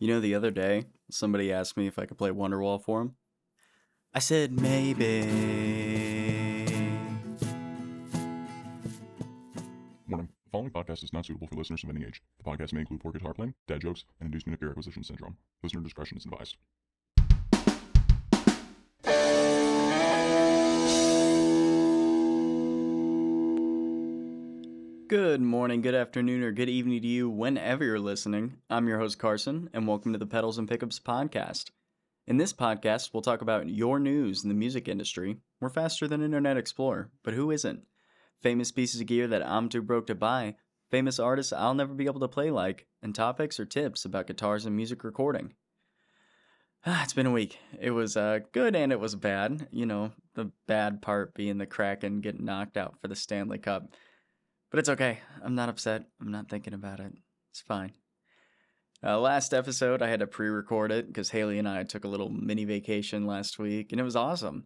You know, the other day, somebody asked me if I could play Wonderwall for him. I said maybe. Warning. The following podcast is not suitable for listeners of any age. The podcast may include poor guitar playing, dad jokes, and inducement of gear acquisition syndrome. Listener discretion is advised. Good morning, good afternoon, or good evening to you whenever you're listening. I'm your host, Carson, and welcome to the Pedals and Pickups podcast. In this podcast, we'll talk about your news in the music industry. We're faster than Internet Explorer, but who isn't? Famous pieces of gear that I'm too broke to buy, famous artists I'll never be able to play like, and topics or tips about guitars and music recording. Ah, it's been a week. It was uh, good and it was bad. You know, the bad part being the Kraken getting knocked out for the Stanley Cup. But it's okay. I'm not upset. I'm not thinking about it. It's fine. Uh, last episode, I had to pre record it because Haley and I took a little mini vacation last week, and it was awesome.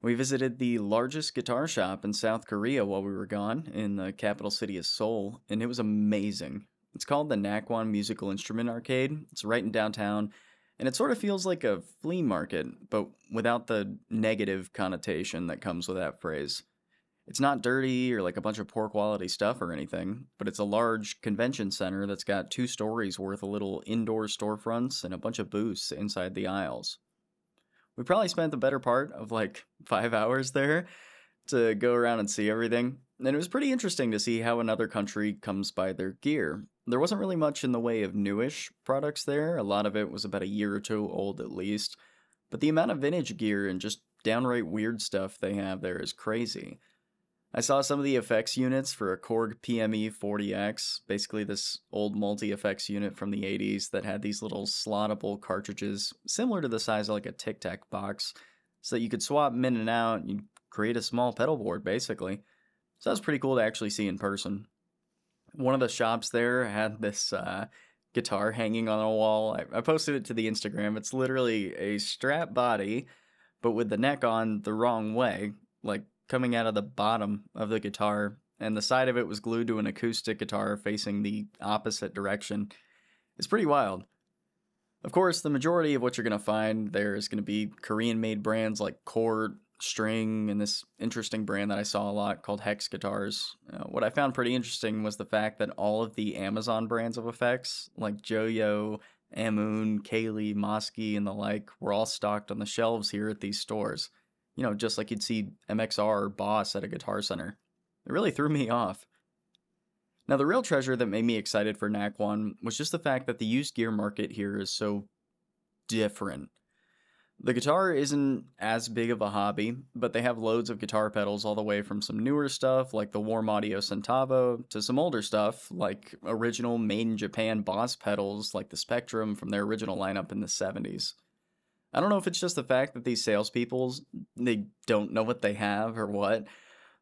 We visited the largest guitar shop in South Korea while we were gone in the capital city of Seoul, and it was amazing. It's called the Nakwon Musical Instrument Arcade. It's right in downtown, and it sort of feels like a flea market, but without the negative connotation that comes with that phrase. It's not dirty or like a bunch of poor quality stuff or anything, but it's a large convention center that's got two stories worth of little indoor storefronts and a bunch of booths inside the aisles. We probably spent the better part of like five hours there to go around and see everything, and it was pretty interesting to see how another country comes by their gear. There wasn't really much in the way of newish products there, a lot of it was about a year or two old at least, but the amount of vintage gear and just downright weird stuff they have there is crazy. I saw some of the effects units for a Korg PME 40X, basically this old multi effects unit from the 80s that had these little slottable cartridges, similar to the size of like a Tic Tac box, so that you could swap them in and out and create a small pedal board basically. So that was pretty cool to actually see in person. One of the shops there had this uh, guitar hanging on a wall. I, I posted it to the Instagram. It's literally a Strat body, but with the neck on the wrong way, like coming out of the bottom of the guitar, and the side of it was glued to an acoustic guitar facing the opposite direction. It's pretty wild. Of course, the majority of what you're going to find there is going to be Korean made brands like Cort, String, and this interesting brand that I saw a lot called Hex Guitars. Uh, what I found pretty interesting was the fact that all of the Amazon brands of effects, like Joyo, Ammoon, Caline, Mosky, and the like, were all stocked on the shelves here at these stores you know, just like you'd see MXR or Boss at a guitar center. It really threw me off. Now, the real treasure that made me excited for Nakwon was just the fact that the used gear market here is so different. The guitar isn't as big of a hobby, but they have loads of guitar pedals all the way from some newer stuff like the Warm Audio Centavo to some older stuff like original made in Japan Boss pedals like the Spectrum from their original lineup in the 70s. I don't know if it's just the fact that these salespeople they don't know what they have or what,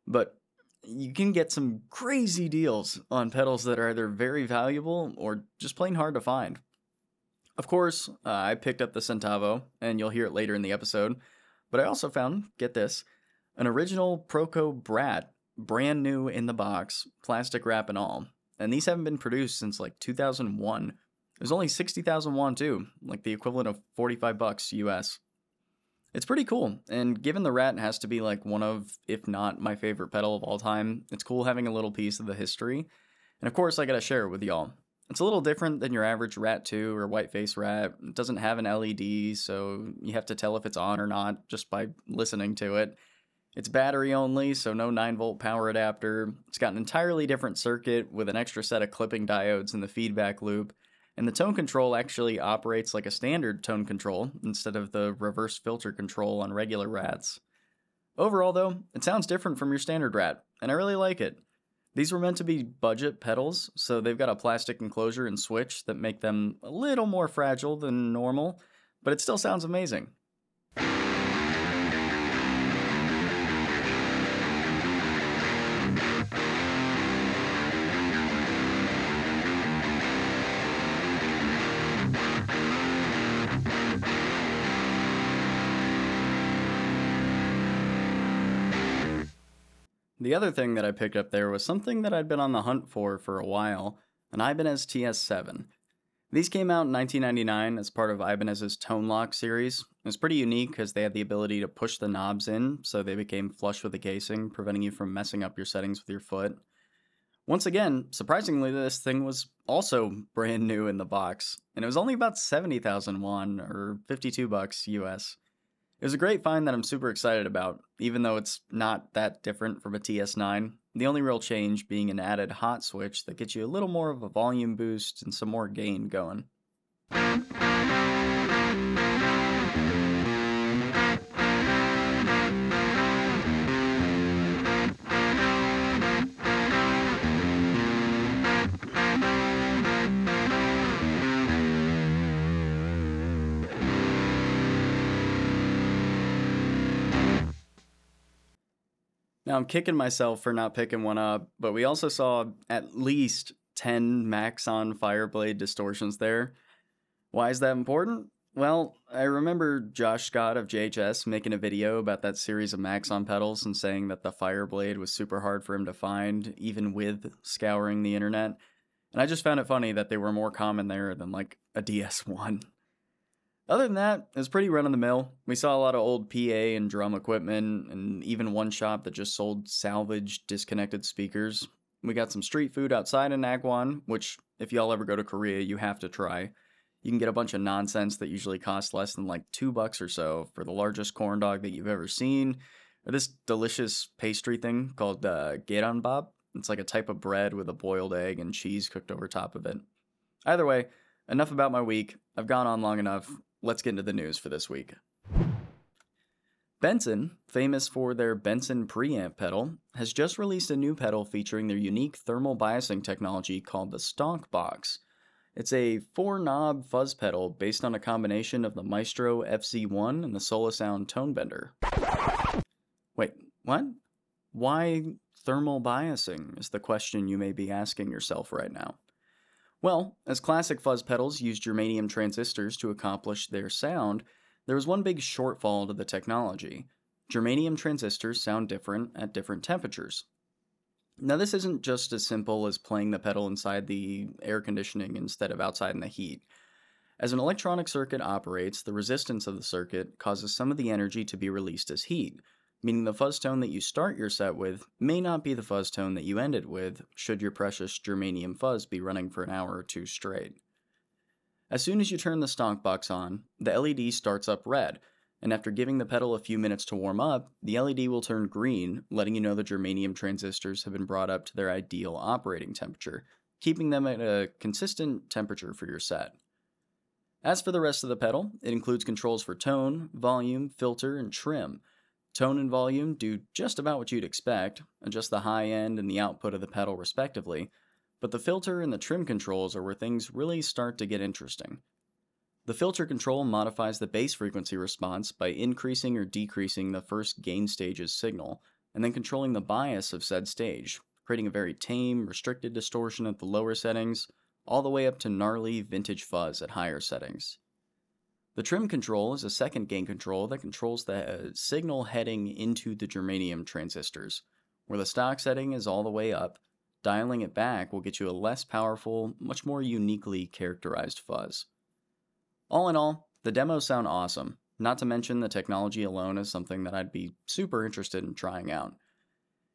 but you can get some crazy deals on pedals that are either very valuable or just plain hard to find. Of course, uh, I picked up the Centavo, and you'll hear it later in the episode, but I also found, get this, an original Proco Brat, brand new in the box, plastic wrap and all. And these haven't been produced since like 2001. It was only 60,000 won too, like the equivalent of 45 bucks US. It's pretty cool, and given the Rat has to be like one of, if not my favorite pedal of all time, it's cool having a little piece of the history. And of course, I gotta share it with y'all. It's a little different than your average Rat 2 or Whiteface Rat. It doesn't have an LED, so you have to tell if it's on or not just by listening to it. It's battery only, so no 9 volt power adapter. It's got an entirely different circuit with an extra set of clipping diodes in the feedback loop and the tone control actually operates like a standard tone control instead of the reverse filter control on regular rats. Overall, though, it sounds different from your standard rat, and I really like it. These were meant to be budget pedals, so they've got a plastic enclosure and switch that make them a little more fragile than normal, but it still sounds amazing. The other thing that I picked up there was something that I'd been on the hunt for for a while, an Ibanez TS7. These came out in 1999 as part of Ibanez's Tone Lok series. It's pretty unique because they had the ability to push the knobs in so they became flush with the casing, preventing you from messing up your settings with your foot. Once again, surprisingly, this thing was also brand new in the box, and it was only about 70,000 won, or 52 bucks US. It was a great find that I'm super excited about, even though it's not that different from a TS9. The only real change being an added hot switch that gets you a little more of a volume boost and some more gain going. I'm kicking myself for not picking one up, but we also saw at least 10 Maxon Fireblade distortions there. Why is that important? Well, I remember Josh Scott of JHS making a video about that series of Maxon pedals and saying that the Fireblade was super hard for him to find, even with scouring the internet. And I just found it funny that they were more common there than like a DS1. Other than that, it was pretty run of the mill. We saw a lot of old PA and drum equipment, and even one shop that just sold salvaged disconnected speakers. We got some street food outside in Nakwon, which, if y'all ever go to Korea, you have to try. You can get a bunch of nonsense that usually costs less than like two bucks or so for the largest corn dog that you've ever seen, or this delicious pastry thing called uh, geranbap. It's like a type of bread with a boiled egg and cheese cooked over top of it. Either way, enough about my week. I've gone on long enough let's get into the news for this week. Benson, famous for their Benson preamp pedal, has just released a new pedal featuring their unique thermal biasing technology called the Stonk Box. It's a four knob fuzz pedal based on a combination of the Maestro FZ1 and the Sola Sound Tone Bender. Wait, what? Why thermal biasing is the question you may be asking yourself right now. Well, as classic fuzz pedals used germanium transistors to accomplish their sound, there was one big shortfall to the technology. Germanium transistors sound different at different temperatures. Now, this isn't just as simple as playing the pedal inside the air conditioning instead of outside in the heat. As an electronic circuit operates, the resistance of the circuit causes some of the energy to be released as heat, meaning the fuzz tone that you start your set with may not be the fuzz tone that you end it with, should your precious germanium fuzz be running for an hour or two straight. As soon as you turn the stonk box on, the LED starts up red, and after giving the pedal a few minutes to warm up, the LED will turn green, letting you know the germanium transistors have been brought up to their ideal operating temperature, keeping them at a consistent temperature for your set. As for the rest of the pedal, it includes controls for tone, volume, filter, and trim, Tone and volume do just about what you'd expect, adjust the high end and the output of the pedal respectively, but the filter and the trim controls are where things really start to get interesting. The filter control modifies the bass frequency response by increasing or decreasing the first gain stage's signal, and then controlling the bias of said stage, creating a very tame, restricted distortion at the lower settings, all the way up to gnarly vintage fuzz at higher settings. The trim control is a second gain control that controls the uh, signal heading into the germanium transistors. Where the stock setting is all the way up, dialing it back will get you a less powerful, much more uniquely characterized fuzz. All in all, the demos sound awesome, not to mention the technology alone is something that I'd be super interested in trying out.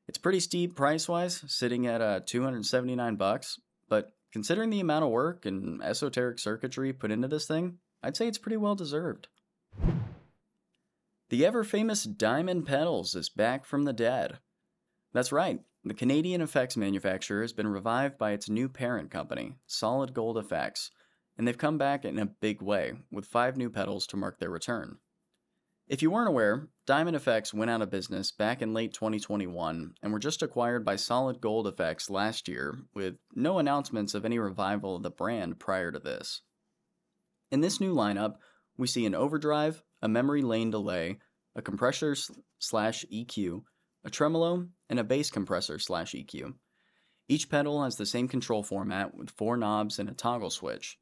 It's pretty steep price-wise, sitting at uh, 279 bucks, but considering the amount of work and esoteric circuitry put into this thing, I'd say it's pretty well deserved. The ever famous Diamond Pedals is back from the dead. That's right, the Canadian effects manufacturer has been revived by its new parent company, Solid Gold Effects, and they've come back in a big way, with five new pedals to mark their return. If you weren't aware, Diamond Effects went out of business back in late 2021 and were just acquired by Solid Gold Effects last year, with no announcements of any revival of the brand prior to this. In this new lineup, we see an overdrive, a memory lane delay, a compressor slash EQ, a tremolo, and a bass compressor slash EQ. Each pedal has the same control format with four knobs and a toggle switch.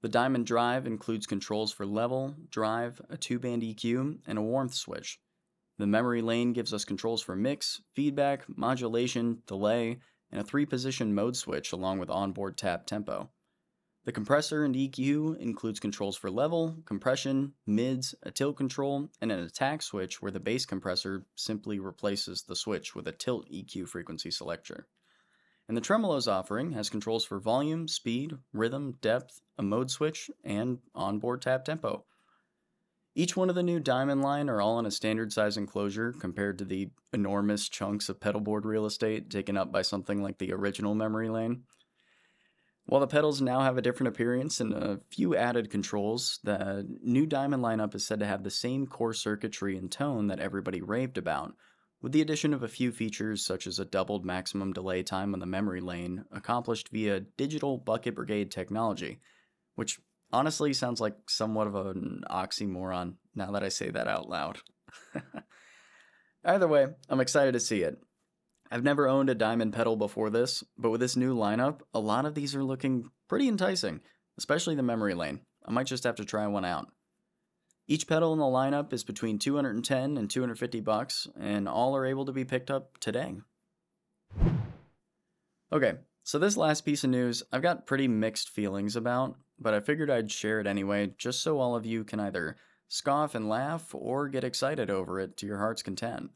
The Diamond Drive includes controls for level, drive, a two band EQ, and a warmth switch. The memory lane gives us controls for mix, feedback, modulation, delay, and a three position mode switch along with onboard tap tempo. The compressor and EQ includes controls for level, compression, mids, a tilt control, and an attack switch where the bass compressor simply replaces the switch with a tilt EQ frequency selector. And the Tremolo's offering has controls for volume, speed, rhythm, depth, a mode switch, and onboard tap tempo. Each one of the new Diamond line are all in a standard size enclosure compared to the enormous chunks of pedalboard real estate taken up by something like the original memory lane. While the pedals now have a different appearance and a few added controls, the new Diamond lineup is said to have the same core circuitry and tone that everybody raved about, with the addition of a few features such as a doubled maximum delay time on the memory lane, accomplished via digital bucket brigade technology, which honestly sounds like somewhat of an oxymoron now that I say that out loud. Either way, I'm excited to see it. I've never owned a diamond pedal before this, but with this new lineup, a lot of these are looking pretty enticing, especially the memory lane. I might just have to try one out. Each pedal in the lineup is between 210 and 250 bucks, and all are able to be picked up today. Okay, so this last piece of news I've got pretty mixed feelings about, but I figured I'd share it anyway, just so all of you can either scoff and laugh or get excited over it to your heart's content.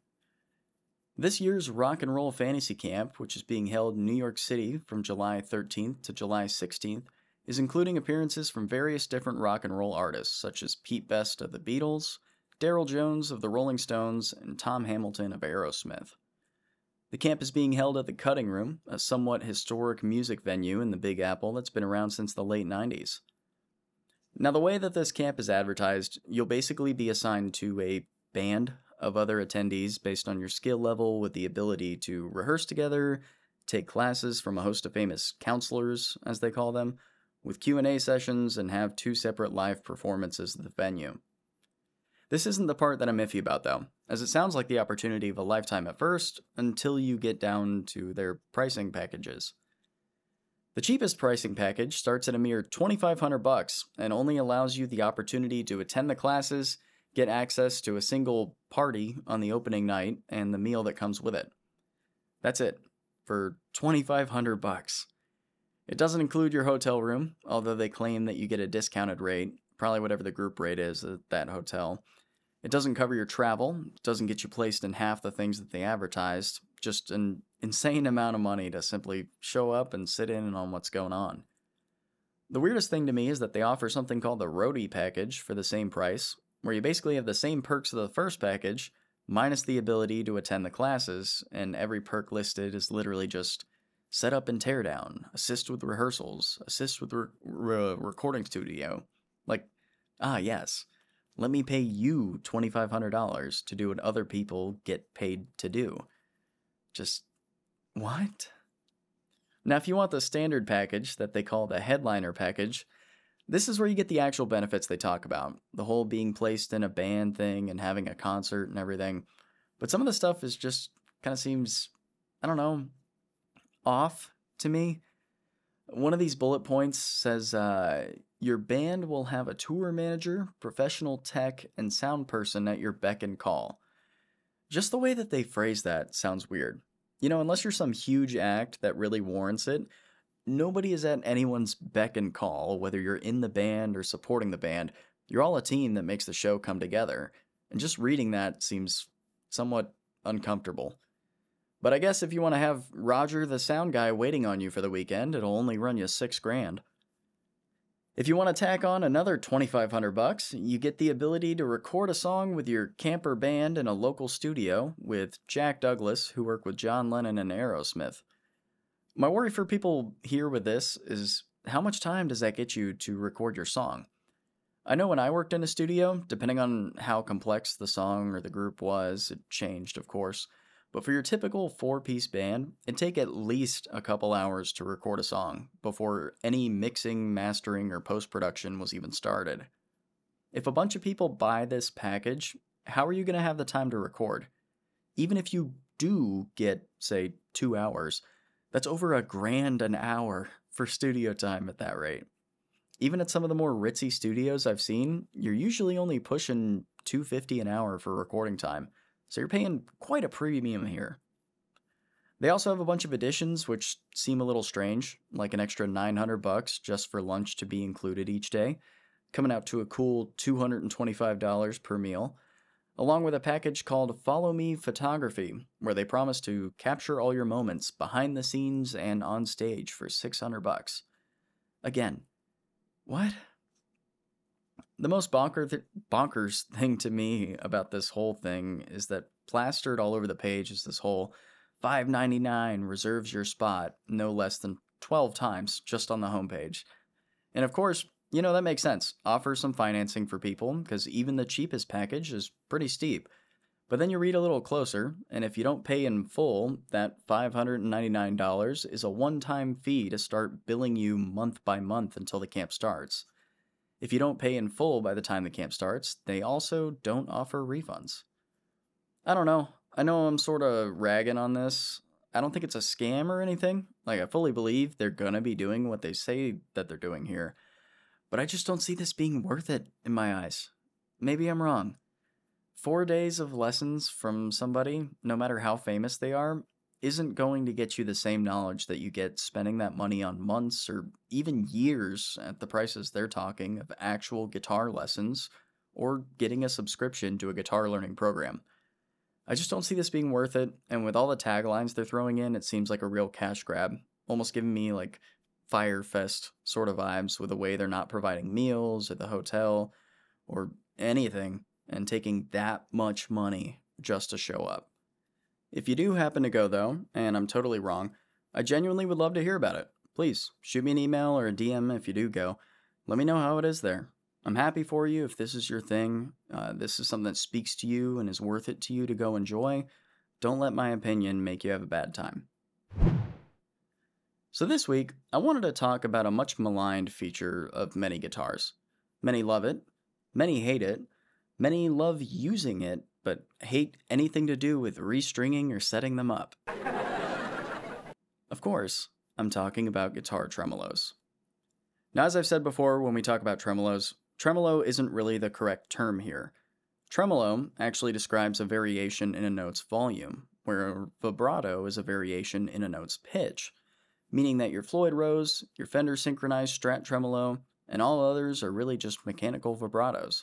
This year's Rock and Roll Fantasy Camp, which is being held in New York City from July 13th to July 16th, is including appearances from various different rock and roll artists, such as Pete Best of the Beatles, Darryl Jones of the Rolling Stones, and Tom Hamilton of Aerosmith. The camp is being held at the Cutting Room, a somewhat historic music venue in the Big Apple that's been around since the late 90s. Now, the way that this camp is advertised, you'll basically be assigned to a band of other attendees based on your skill level with the ability to rehearse together, take classes from a host of famous counselors, as they call them, with Q&A sessions and have two separate live performances at the venue. This isn't the part that I'm iffy about though, as it sounds like the opportunity of a lifetime at first until you get down to their pricing packages. The cheapest pricing package starts at a mere 2500 bucks and only allows you the opportunity to attend the classes get access to a single party on the opening night and the meal that comes with it. That's it for 2500 bucks. It doesn't include your hotel room, although they claim that you get a discounted rate, probably whatever the group rate is at that hotel. It doesn't cover your travel, doesn't get you placed in half the things that they advertised, just an insane amount of money to simply show up and sit in on what's going on. The weirdest thing to me is that they offer something called the roadie package for the same price, where you basically have the same perks of the first package, minus the ability to attend the classes, and every perk listed is literally just set up and tear down, assist with rehearsals, assist with re- re- recording studio. Like, ah, yes, let me pay you $2,500 to do what other people get paid to do. Just, what? Now, if you want the standard package that they call the headliner package, this is where you get the actual benefits they talk about the whole being placed in a band thing and having a concert and everything. But some of the stuff is just kind of seems, I don't know, off to me. One of these bullet points says uh, your band will have a tour manager, professional tech, and sound person at your beck and call. Just the way that they phrase that sounds weird. You know, unless you're some huge act that really warrants it, nobody is at anyone's beck and call, whether you're in the band or supporting the band. You're all a team that makes the show come together. And just reading that seems somewhat uncomfortable. But I guess if you want to have Roger the sound guy waiting on you for the weekend, it'll only run you 6 grand. If you want to tack on another 2500 bucks, you get the ability to record a song with your camper band in a local studio with Jack Douglas, who worked with John Lennon and Aerosmith. My worry for people here with this is how much time does that get you to record your song? I know when I worked in a studio, depending on how complex the song or the group was, it changed, of course. But for your typical four piece band, it'd take at least a couple hours to record a song before any mixing, mastering, or post production was even started. If a bunch of people buy this package, how are you going to have the time to record? Even if you do get, say, two hours, that's over a grand an hour for studio time at that rate. Even at some of the more ritzy studios I've seen, you're usually only pushing 250 an hour for recording time. So you're paying quite a premium here. They also have a bunch of additions which seem a little strange, like an extra 900 bucks just for lunch to be included each day, coming out to a cool $225 per meal, along with a package called Follow Me Photography, where they promise to capture all your moments behind the scenes and on stage for 600 bucks. Again, what? The most bonker th- bonkers thing to me about this whole thing is that plastered all over the page is this whole 5.99 reserves your spot no less than 12 times just on the homepage. And of course, you know that makes sense. Offer some financing for people because even the cheapest package is pretty steep. But then you read a little closer, and if you don't pay in full, that $599 is a one time fee to start billing you month by month until the camp starts. If you don't pay in full by the time the camp starts, they also don't offer refunds. I don't know. I know I'm sort of ragging on this. I don't think it's a scam or anything. Like, I fully believe they're gonna be doing what they say that they're doing here. But I just don't see this being worth it in my eyes. Maybe I'm wrong. Four days of lessons from somebody, no matter how famous they are, isn't going to get you the same knowledge that you get spending that money on months or even years at the prices they're talking of actual guitar lessons or getting a subscription to a guitar learning program. I just don't see this being worth it, and with all the taglines they're throwing in, it seems like a real cash grab, almost giving me like Fyre Fest sort of vibes with the way they're not providing meals at the hotel or anything and taking that much money just to show up. If you do happen to go though, and I'm totally wrong, I genuinely would love to hear about it. Please shoot me an email or a DM if you do go. Let me know how it is there. I'm happy for you if this is your thing. Uh, this is something that speaks to you and is worth it to you to go enjoy. Don't let my opinion make you have a bad time. So, this week, I wanted to talk about a much maligned feature of many guitars. Many love it, many hate it, many love using it, but hate anything to do with restringing or setting them up. of course, I'm talking about guitar tremolos. Now, as I've said before, when we talk about tremolos, tremolo isn't really the correct term here. Tremolo actually describes a variation in a note's volume, where vibrato is a variation in a note's pitch meaning that your Floyd Rose, your Fender synchronized Strat tremolo, and all others are really just mechanical vibratos.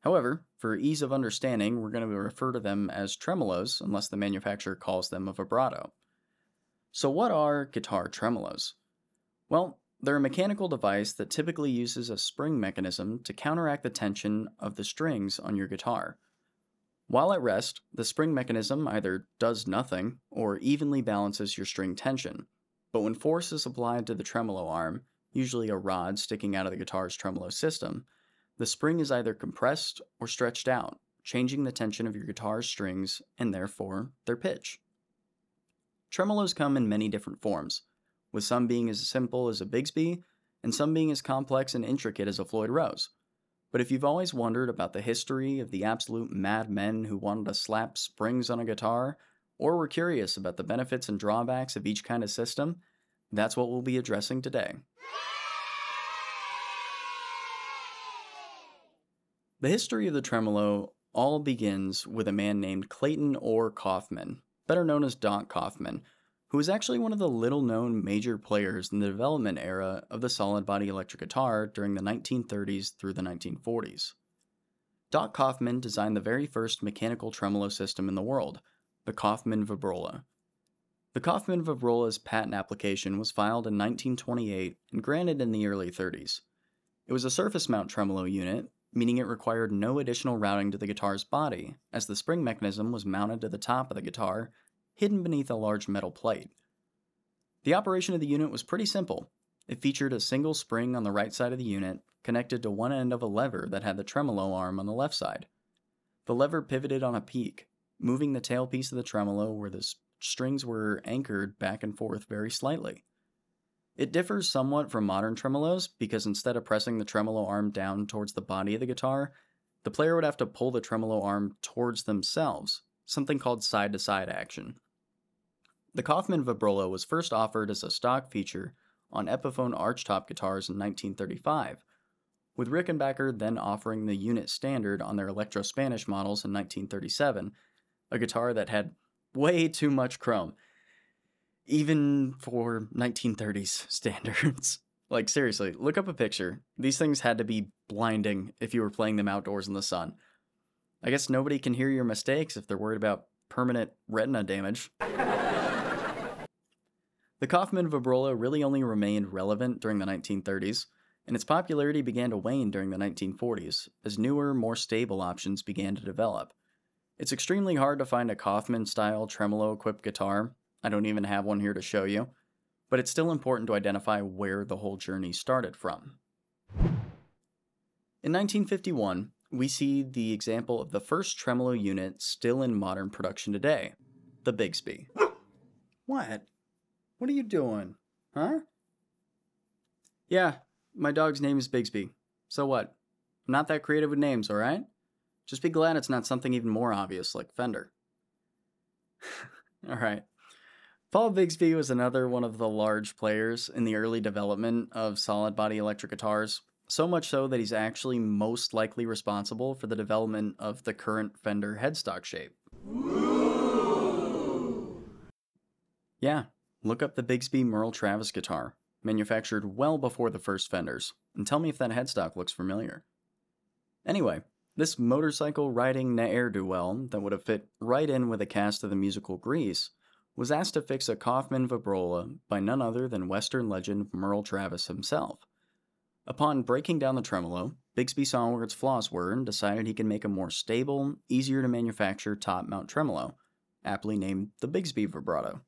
However, for ease of understanding, we're going to refer to them as tremolos unless the manufacturer calls them a vibrato. So, what are guitar tremolos? Well, they're a mechanical device that typically uses a spring mechanism to counteract the tension of the strings on your guitar. While at rest, the spring mechanism either does nothing or evenly balances your string tension, but when force is applied to the tremolo arm, usually a rod sticking out of the guitar's tremolo system, the spring is either compressed or stretched out, changing the tension of your guitar's strings and therefore their pitch. Tremolos come in many different forms, with some being as simple as a Bigsby and some being as complex and intricate as a Floyd Rose. But if you've always wondered about the history of the absolute madmen who wanted to slap springs on a guitar or were curious about the benefits and drawbacks of each kind of system, that's what we'll be addressing today. The history of the tremolo all begins with a man named Clayton Orr Kauffman, better known as Doc Kauffman, who was actually one of the little known major players in the development era of the solid body electric guitar during the 1930s through the 1940s. Doc Kauffman designed the very first mechanical tremolo system in the world, the Kauffman Vibrola. The Kauffman Vibrola's patent application was filed in 1928 and granted in the early 30s. It was a surface mount tremolo unit, meaning it required no additional routing to the guitar's body, as the spring mechanism was mounted to the top of the guitar, hidden beneath a large metal plate. The operation of the unit was pretty simple. It featured a single spring on the right side of the unit, connected to one end of a lever that had the tremolo arm on the left side. The lever pivoted on a peak, moving the tailpiece of the tremolo where the strings were anchored back and forth very slightly. It differs somewhat from modern tremolos because instead of pressing the tremolo arm down towards the body of the guitar, the player would have to pull the tremolo arm towards themselves, something called side to side action. The Kauffman Vibrola was first offered as a stock feature on Epiphone archtop guitars in 1935, with Rickenbacker then offering the unit standard on their Electro Spanish models in 1937 a guitar that had way too much chrome. even for 1930s standards. like, seriously, look up a picture. These things had to be blinding if you were playing them outdoors in the sun. I guess nobody can hear your mistakes if they're worried about permanent retina damage. the Kauffman Vibrola really only remained relevant during the 1930s, and its popularity began to wane during the 1940s as newer, more stable options began to develop. It's extremely hard to find a Kauffman style tremolo equipped guitar. I don't even have one here to show you, but it's still important to identify where the whole journey started from. In 1951, we see the example of the first tremolo unit still in modern production today the Bigsby. What? What are you doing? Huh? Yeah, my dog's name is Bigsby. So what? I'm not that creative with names, alright? Just be glad it's not something even more obvious like Fender. alright. Paul Bigsby was another one of the large players in the early development of solid body electric guitars, so much so that he's actually most likely responsible for the development of the current Fender headstock shape. Yeah, look up the Bigsby Merle Travis guitar, manufactured well before the first Fenders, and tell me if that headstock looks familiar. Anyway, this motorcycle riding ne'er do well that would have fit right in with the cast of the musical Grease was asked to fix a Kauffman Vibrola by none other than Western legend Merle Travis himself. Upon breaking down the tremolo, Bigsby saw where its flaws were and decided he could make a more stable, easier to manufacture top mount tremolo, aptly named the Bigsby vibrato.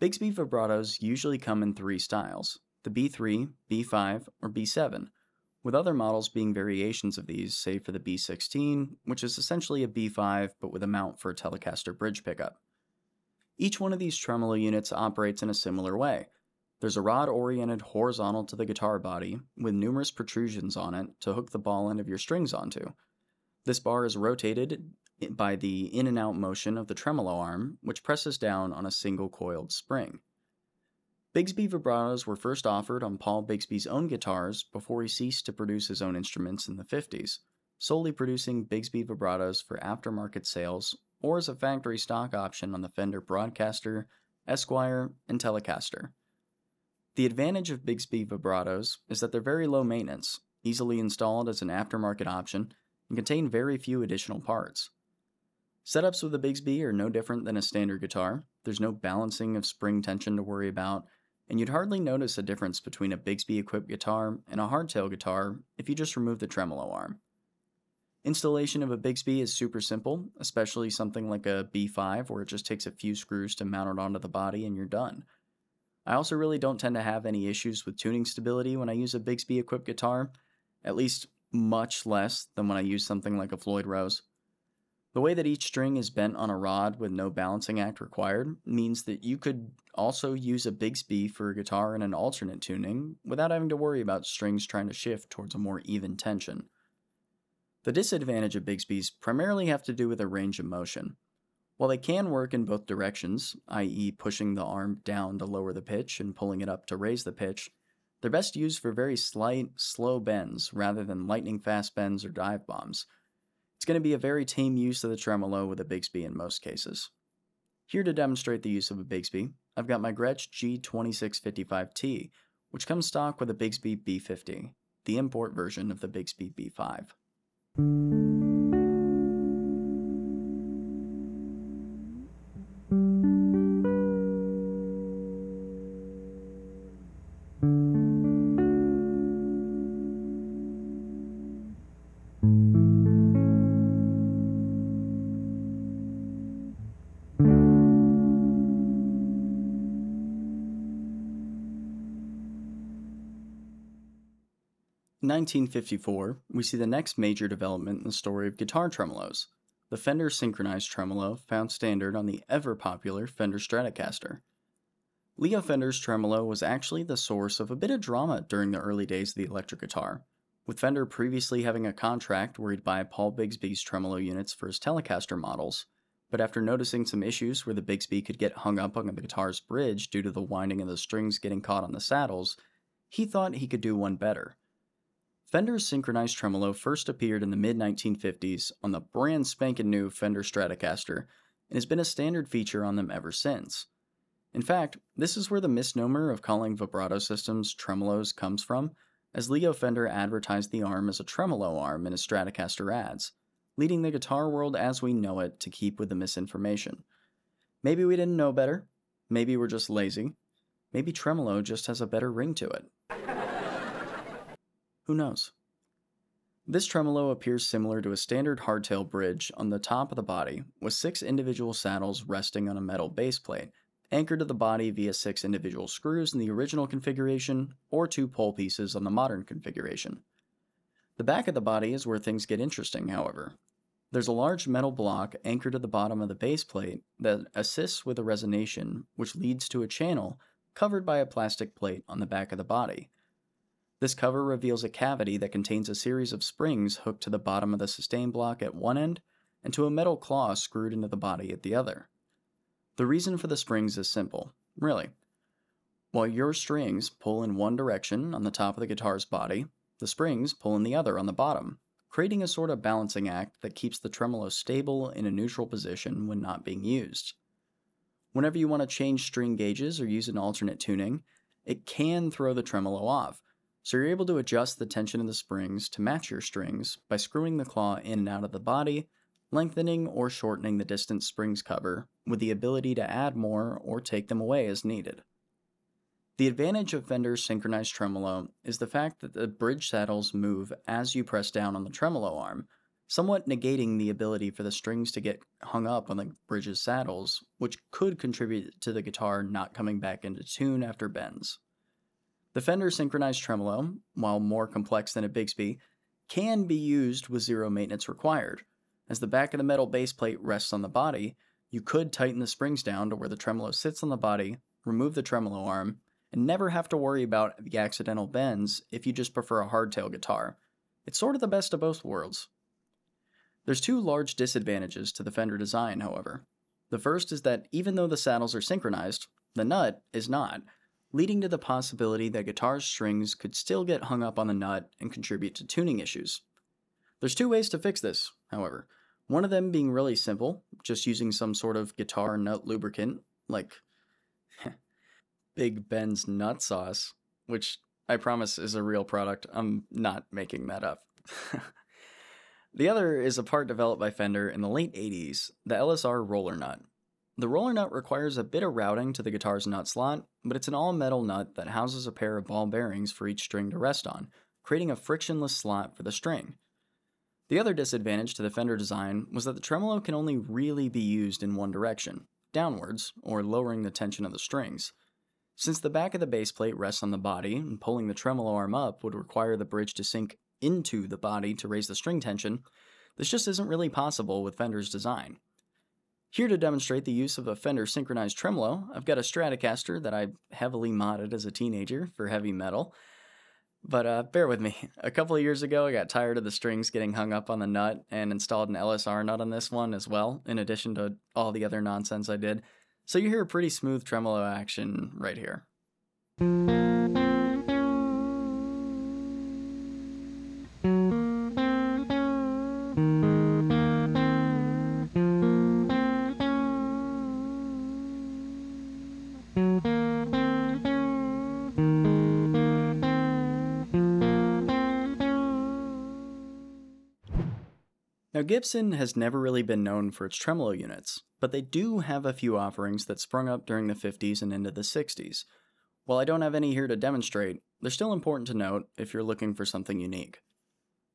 Bigsby vibratos usually come in three styles the B3, B5, or B7, with other models being variations of these, save for the B16, which is essentially a B5 but with a mount for a Telecaster bridge pickup. Each one of these tremolo units operates in a similar way, there's a rod oriented horizontal to the guitar body with numerous protrusions on it to hook the ball end of your strings onto. This bar is rotated by the in and out motion of the tremolo arm, which presses down on a single coiled spring. Bigsby vibratos were first offered on Paul Bigsby's own guitars before he ceased to produce his own instruments in the 50s, solely producing Bigsby vibratos for aftermarket sales or as a factory stock option on the Fender Broadcaster, Esquire, and Telecaster. The advantage of Bigsby vibratos is that they're very low maintenance, easily installed as an aftermarket option, and contain very few additional parts. Setups with a Bigsby are no different than a standard guitar. There's no balancing of spring tension to worry about, and you'd hardly notice a difference between a Bigsby equipped guitar and a hardtail guitar if you just remove the tremolo arm. Installation of a Bigsby is super simple, especially something like a B5 where it just takes a few screws to mount it onto the body and you're done. I also really don't tend to have any issues with tuning stability when I use a Bigsby equipped guitar, at least much less than when I use something like a Floyd Rose. The way that each string is bent on a rod with no balancing act required means that you could also use a Bigsby for a guitar in an alternate tuning without having to worry about strings trying to shift towards a more even tension. The disadvantage of Bigsby's primarily have to do with the range of motion. While they can work in both directions, i.e., pushing the arm down to lower the pitch and pulling it up to raise the pitch, they're best used for very slight, slow bends rather than lightning fast bends or dive bombs. It's going to be a very tame use of the tremolo with a Bigsby in most cases. Here to demonstrate the use of a Bigsby, I've got my Gretsch G2655T, which comes stock with a Bigsby B50, the import version of the Bigsby B5. 1954, we see the next major development in the story of guitar tremolos the Fender synchronized tremolo found standard on the ever popular Fender Stratocaster. Leo Fender's tremolo was actually the source of a bit of drama during the early days of the electric guitar, with Fender previously having a contract where he'd buy Paul Bigsby's tremolo units for his Telecaster models, but after noticing some issues where the Bigsby could get hung up on the guitar's bridge due to the winding of the strings getting caught on the saddles, he thought he could do one better Fender's synchronized tremolo first appeared in the mid 1950s on the brand spanking new Fender Stratocaster and has been a standard feature on them ever since. In fact, this is where the misnomer of calling vibrato systems tremolos comes from, as Leo Fender advertised the arm as a tremolo arm in his Stratocaster ads, leading the guitar world as we know it to keep with the misinformation. Maybe we didn't know better, maybe we're just lazy, maybe tremolo just has a better ring to it. Who knows? This tremolo appears similar to a standard hardtail bridge on the top of the body, with six individual saddles resting on a metal base plate, anchored to the body via six individual screws in the original configuration, or two pole pieces on the modern configuration. The back of the body is where things get interesting, however. There's a large metal block anchored to the bottom of the base plate that assists with a resonation, which leads to a channel covered by a plastic plate on the back of the body. This cover reveals a cavity that contains a series of springs hooked to the bottom of the sustain block at one end and to a metal claw screwed into the body at the other. The reason for the springs is simple, really. While your strings pull in one direction on the top of the guitar's body, the springs pull in the other on the bottom, creating a sort of balancing act that keeps the tremolo stable in a neutral position when not being used. Whenever you want to change string gauges or use an alternate tuning, it can throw the tremolo off, so you're able to adjust the tension of the springs to match your strings by screwing the claw in and out of the body, lengthening or shortening the distance springs cover with the ability to add more or take them away as needed. The advantage of Fender's synchronized tremolo is the fact that the bridge saddles move as you press down on the tremolo arm, somewhat negating the ability for the strings to get hung up on the bridge's saddles, which could contribute to the guitar not coming back into tune after bends. The Fender synchronized tremolo, while more complex than a Bigsby, can be used with zero maintenance required. As the back of the metal base plate rests on the body, you could tighten the springs down to where the tremolo sits on the body, remove the tremolo arm, and never have to worry about the accidental bends if you just prefer a hardtail guitar. It's sort of the best of both worlds. There's two large disadvantages to the Fender design, however. The first is that even though the saddles are synchronized, the nut is not, leading to the possibility that guitar strings could still get hung up on the nut and contribute to tuning issues. There's two ways to fix this, however. One of them being really simple, just using some sort of guitar nut lubricant, like Big Bends nut sauce, which I promise is a real product. I'm not making that up. the other is a part developed by Fender in the late 80s, the LSR roller nut. The roller nut requires a bit of routing to the guitar's nut slot, but it's an all metal nut that houses a pair of ball bearings for each string to rest on, creating a frictionless slot for the string. The other disadvantage to the Fender design was that the tremolo can only really be used in one direction, downwards, or lowering the tension of the strings. Since the back of the base plate rests on the body, and pulling the tremolo arm up would require the bridge to sink into the body to raise the string tension, this just isn't really possible with Fender's design. Here to demonstrate the use of a Fender synchronized tremolo, I've got a Stratocaster that I heavily modded as a teenager for heavy metal. But uh, bear with me. A couple of years ago, I got tired of the strings getting hung up on the nut and installed an LSR nut on this one as well, in addition to all the other nonsense I did. So you hear a pretty smooth tremolo action right here. Gibson has never really been known for its tremolo units, but they do have a few offerings that sprung up during the 50s and into the 60s. While I don't have any here to demonstrate, they're still important to note if you're looking for something unique.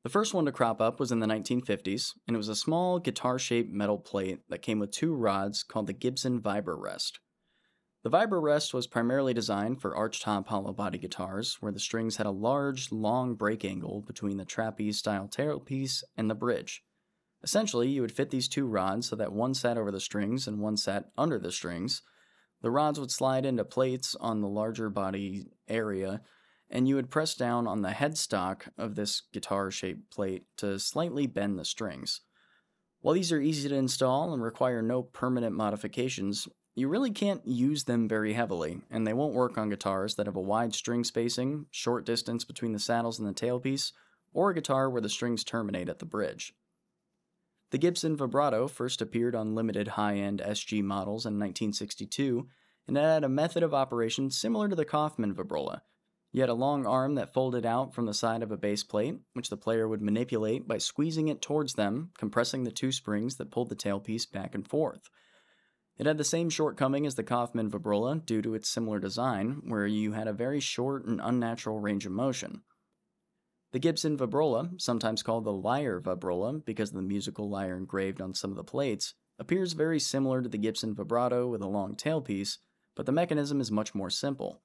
The first one to crop up was in the 1950s, and it was a small guitar shaped metal plate that came with two rods called the Gibson Vibrarest. The Vibrarest was primarily designed for archtop hollow body guitars, where the strings had a large, long break angle between the trapeze style tailpiece and the bridge. Essentially, you would fit these two rods so that one sat over the strings and one sat under the strings. The rods would slide into plates on the larger body area, and you would press down on the headstock of this guitar shaped plate to slightly bend the strings. While these are easy to install and require no permanent modifications, you really can't use them very heavily, and they won't work on guitars that have a wide string spacing, short distance between the saddles and the tailpiece, or a guitar where the strings terminate at the bridge. The Gibson Vibrato first appeared on limited high end SG models in 1962, and it had a method of operation similar to the Kauffman vibrola. You had a long arm that folded out from the side of a base plate, which the player would manipulate by squeezing it towards them, compressing the two springs that pulled the tailpiece back and forth. It had the same shortcoming as the Kauffman vibrola due to its similar design, where you had a very short and unnatural range of motion. The Gibson vibrola, sometimes called the lyre vibrola because of the musical lyre engraved on some of the plates, appears very similar to the Gibson vibrato with a long tailpiece, but the mechanism is much more simple.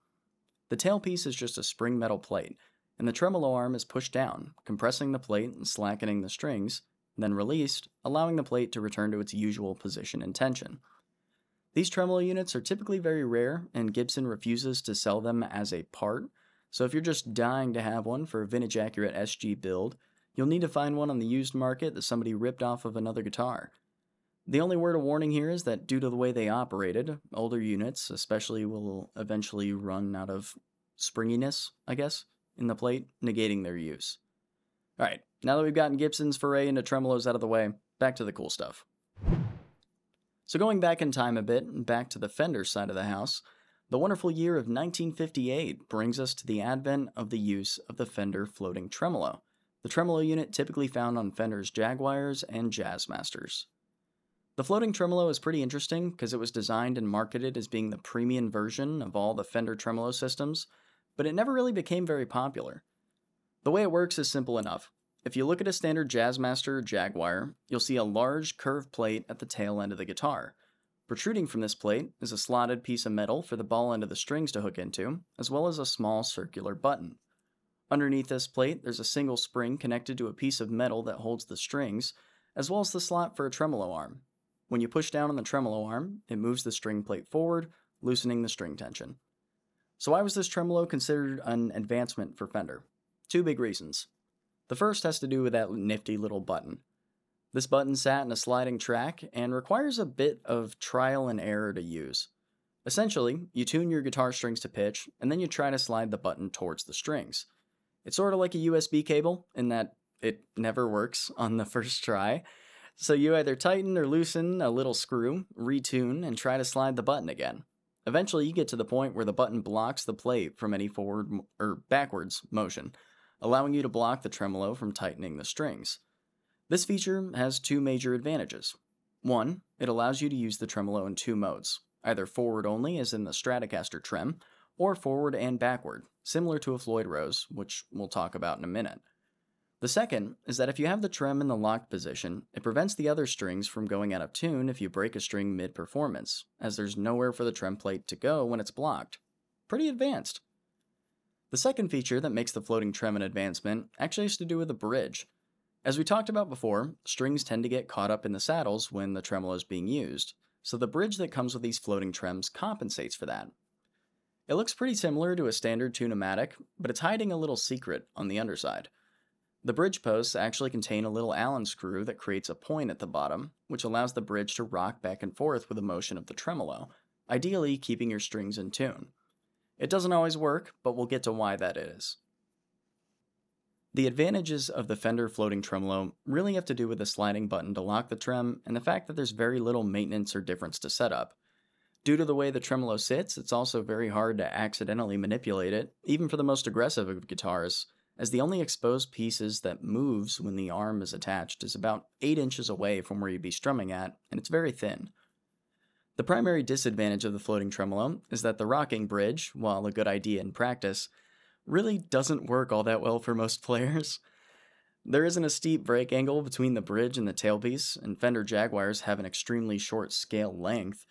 The tailpiece is just a spring metal plate, and the tremolo arm is pushed down, compressing the plate and slackening the strings, then released, allowing the plate to return to its usual position and tension. These tremolo units are typically very rare, and Gibson refuses to sell them as a part, so if you're just dying to have one for a vintage accurate SG build, you'll need to find one on the used market that somebody ripped off of another guitar. The only word of warning here is that due to the way they operated, older units especially will eventually run out of springiness, I guess, in the plate, negating their use. Alright, now that we've gotten Gibson's foray into tremolos out of the way, back to the cool stuff. So going back in time a bit, and back to the Fender side of the house, the wonderful year of 1958 brings us to the advent of the use of the Fender floating tremolo, the tremolo unit typically found on Fender's Jaguars and Jazzmasters. The floating tremolo is pretty interesting because it was designed and marketed as being the premium version of all the Fender tremolo systems, but it never really became very popular. The way it works is simple enough. If you look at a standard Jazzmaster or Jaguar, you'll see a large curved plate at the tail end of the guitar. Protruding from this plate is a slotted piece of metal for the ball end of the strings to hook into, as well as a small circular button. Underneath this plate, there's a single spring connected to a piece of metal that holds the strings, as well as the slot for a tremolo arm, when you push down on the tremolo arm, it moves the string plate forward, loosening the string tension. So, why was this tremolo considered an advancement for Fender? Two big reasons. The first has to do with that nifty little button. This button sat in a sliding track and requires a bit of trial and error to use. Essentially, you tune your guitar strings to pitch, and then you try to slide the button towards the strings. It's sort of like a USB cable in that it never works on the first try, so you either tighten or loosen a little screw, retune, and try to slide the button again. Eventually, you get to the point where the button blocks the plate from any forward or backwards motion, allowing you to block the tremolo from tightening the strings. This feature has two major advantages. One, it allows you to use the tremolo in two modes, either forward only, as in the Stratocaster trem, or forward and backward, similar to a Floyd Rose, which we'll talk about in a minute. The second is that if you have the trem in the locked position, it prevents the other strings from going out of tune if you break a string mid performance, as there's nowhere for the trem plate to go when it's blocked. Pretty advanced. The second feature that makes the floating trem an advancement actually has to do with the bridge. As we talked about before, strings tend to get caught up in the saddles when the tremolo is being used, so the bridge that comes with these floating trems compensates for that. It looks pretty similar to a standard tune-o-matic, but it's hiding a little secret on the underside. The bridge posts actually contain a little Allen screw that creates a point at the bottom, which allows the bridge to rock back and forth with the motion of the tremolo, ideally keeping your strings in tune. It doesn't always work, but we'll get to why that is. The advantages of the Fender floating tremolo really have to do with the sliding button to lock the trem and the fact that there's very little maintenance or difference to set up. Due to the way the tremolo sits, it's also very hard to accidentally manipulate it, even for the most aggressive of guitars, as the only exposed pieces that moves when the arm is attached is about 8 inches away from where you'd be strumming at, and it's very thin. The primary disadvantage of the floating tremolo is that the rocking bridge, while a good idea in practice, really doesn't work all that well for most players. There isn't a steep break angle between the bridge and the tailpiece, and Fender Jaguars have an extremely short scale length,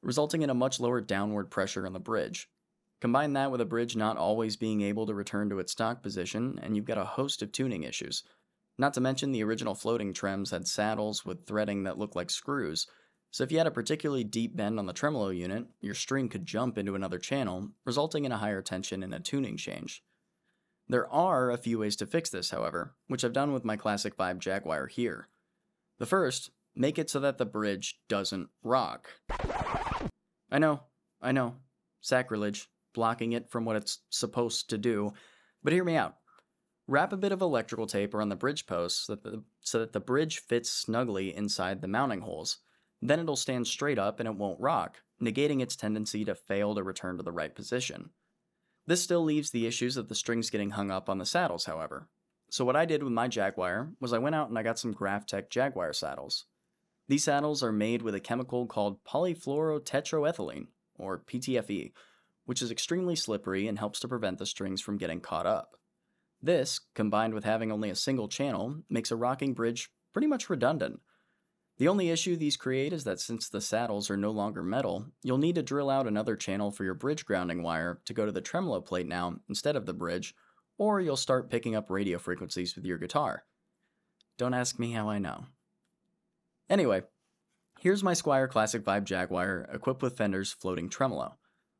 resulting in a much lower downward pressure on the bridge. Combine that with a bridge not always being able to return to its stock position, and you've got a host of tuning issues. Not to mention, the original floating trems had saddles with threading that looked like screws, so if you had a particularly deep bend on the tremolo unit, your string could jump into another channel, resulting in a higher tension and a tuning change. There are a few ways to fix this, however, which I've done with my classic Vibe Jaguar here. The first, make it so that the bridge doesn't rock. I know, I know, sacrilege, blocking it from what it's supposed to do. But hear me out. Wrap a bit of electrical tape around the bridge posts so that the, so that the bridge fits snugly inside the mounting holes. Then it'll stand straight up and it won't rock, negating its tendency to fail to return to the right position. This still leaves the issues of the strings getting hung up on the saddles, however. So, what I did with my Jaguar was I went out and I got some Graph Tech Jaguar saddles. These saddles are made with a chemical called polyfluorotetraethylene, or PTFE, which is extremely slippery and helps to prevent the strings from getting caught up. This, combined with having only a single channel, makes a rocking bridge pretty much redundant. The only issue these create is that since the saddles are no longer metal, you'll need to drill out another channel for your bridge grounding wire to go to the tremolo plate now instead of the bridge, or you'll start picking up radio frequencies with your guitar. Don't ask me how I know. Anyway, here's my Squier Classic Vibe Jaguar equipped with Fender's floating tremolo.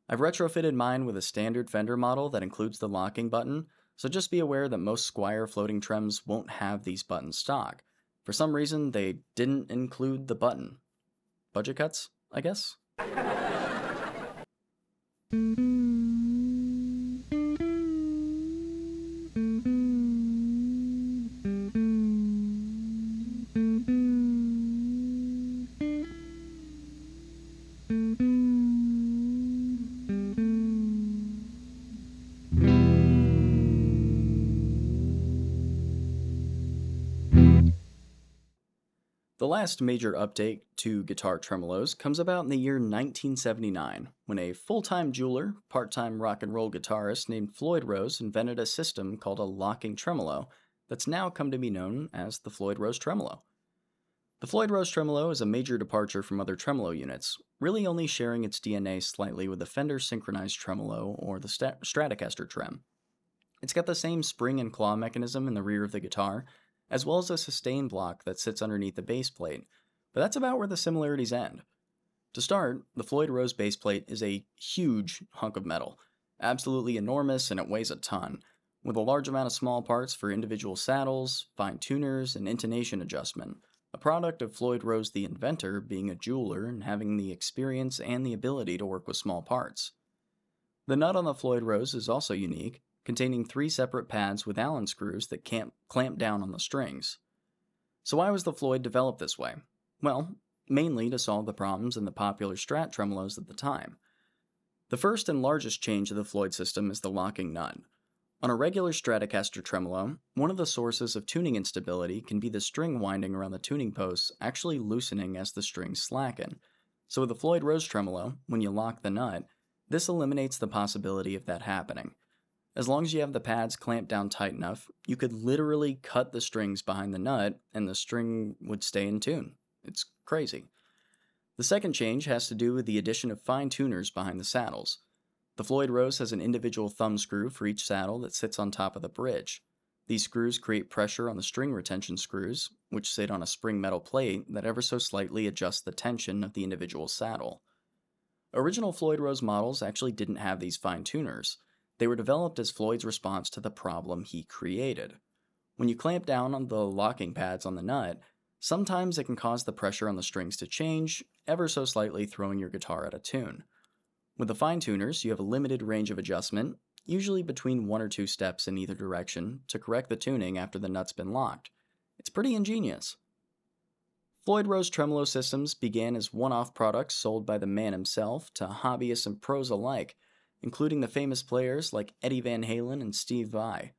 I've retrofitted mine with a standard Fender model that includes the locking button, so just be aware that most Squier floating trems won't have these buttons stock. For some reason, they didn't include the button. Budget cuts, I guess? Last major update to guitar tremolos comes about in the year 1979, when a full time jeweler, part time rock and roll guitarist named Floyd Rose invented a system called a locking tremolo that's now come to be known as the Floyd Rose Tremolo. The Floyd Rose Tremolo is a major departure from other tremolo units, really only sharing its DNA slightly with the Fender Synchronized Tremolo or the Stratocaster Trem. It's got the same spring and claw mechanism in the rear of the guitar as well as a sustain block that sits underneath the base plate, but that's about where the similarities end. To start, the Floyd Rose base plate is a huge hunk of metal, absolutely enormous, and it weighs a ton, with a large amount of small parts for individual saddles, fine tuners, and intonation adjustment. A product of Floyd Rose the inventor being a jeweler and having the experience and the ability to work with small parts. The nut on the Floyd Rose is also unique, containing three separate pads with Allen screws that can't clamp down on the strings. So, why was the Floyd developed this way? Well, mainly to solve the problems in the popular Strat tremolos at the time. The first and largest change of the Floyd system is the locking nut. On a regular Stratocaster tremolo, one of the sources of tuning instability can be the string winding around the tuning posts actually loosening as the strings slacken. So, with the Floyd Rose tremolo, when you lock the nut, this eliminates the possibility of that happening. As long as you have the pads clamped down tight enough, you could literally cut the strings behind the nut and the string would stay in tune. It's crazy. The second change has to do with the addition of fine tuners behind the saddles. The Floyd Rose has an individual thumb screw for each saddle that sits on top of the bridge. These screws create pressure on the string retention screws, which sit on a spring metal plate that ever so slightly adjusts the tension of the individual saddle. Original Floyd Rose models actually didn't have these fine tuners. They were developed as Floyd's response to the problem he created. When you clamp down on the locking pads on the nut, sometimes it can cause the pressure on the strings to change, ever so slightly throwing your guitar out of tune. With the fine tuners, you have a limited range of adjustment, usually between one or two steps in either direction, to correct the tuning after the nut's been locked. It's pretty ingenious. Floyd Rose tremolo systems began as one off products sold by the man himself to hobbyists and pros alike including the famous players like Eddie Van Halen and Steve Vai.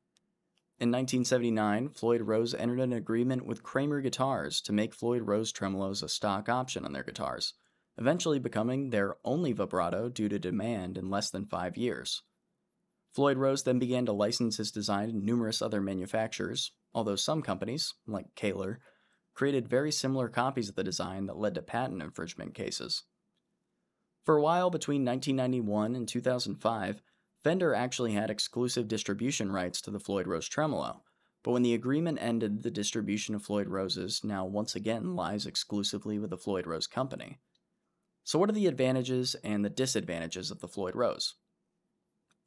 In 1979, Floyd Rose entered an agreement with Kramer Guitars to make Floyd Rose tremolos a stock option on their guitars, eventually becoming their only vibrato due to demand in less than five years. Floyd Rose then began to license his design to numerous other manufacturers, although some companies, like Kahler, created very similar copies of the design that led to patent infringement cases. For a while between 1991 and 2005, Fender actually had exclusive distribution rights to the Floyd Rose tremolo, but when the agreement ended, the distribution of Floyd Roses now once again lies exclusively with the Floyd Rose Company. So, what are the advantages and the disadvantages of the Floyd Rose?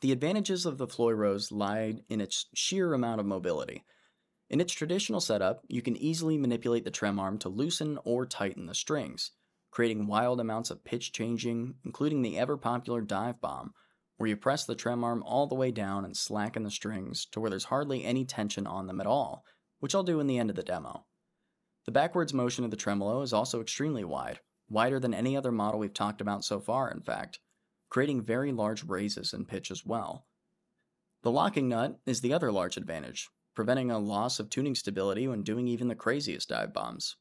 The advantages of the Floyd Rose lie in its sheer amount of mobility. In its traditional setup, you can easily manipulate the trem arm to loosen or tighten the strings creating wild amounts of pitch changing, including the ever popular dive bomb, where you press the trem arm all the way down and slacken the strings to where there's hardly any tension on them at all, which I'll do in the end of the demo. The backwards motion of the tremolo is also extremely wide, wider than any other model we've talked about so far, in fact, creating very large raises in pitch as well. The locking nut is the other large advantage, preventing a loss of tuning stability when doing even the craziest dive bombs.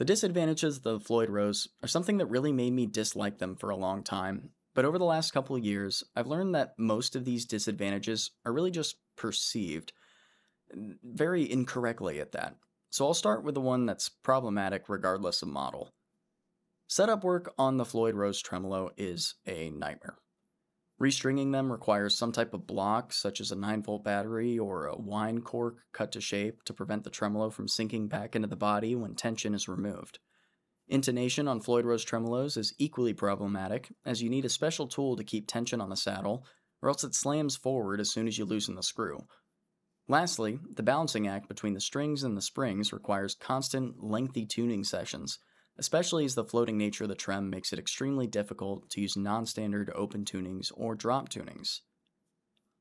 The disadvantages of the Floyd Rose are something that really made me dislike them for a long time, but over the last couple of years, I've learned that most of these disadvantages are really just perceived, very incorrectly at that. So I'll start with the one that's problematic regardless of model. Setup work on the Floyd Rose tremolo is a nightmare. Restringing them requires some type of block, such as a 9 volt battery or a wine cork cut to shape to prevent the tremolo from sinking back into the body when tension is removed. Intonation on Floyd Rose tremolos is equally problematic, as you need a special tool to keep tension on the saddle, or else it slams forward as soon as you loosen the screw. Lastly, the balancing act between the strings and the springs requires constant, lengthy tuning sessions especially as the floating nature of the trem makes it extremely difficult to use non standard open tunings or drop tunings.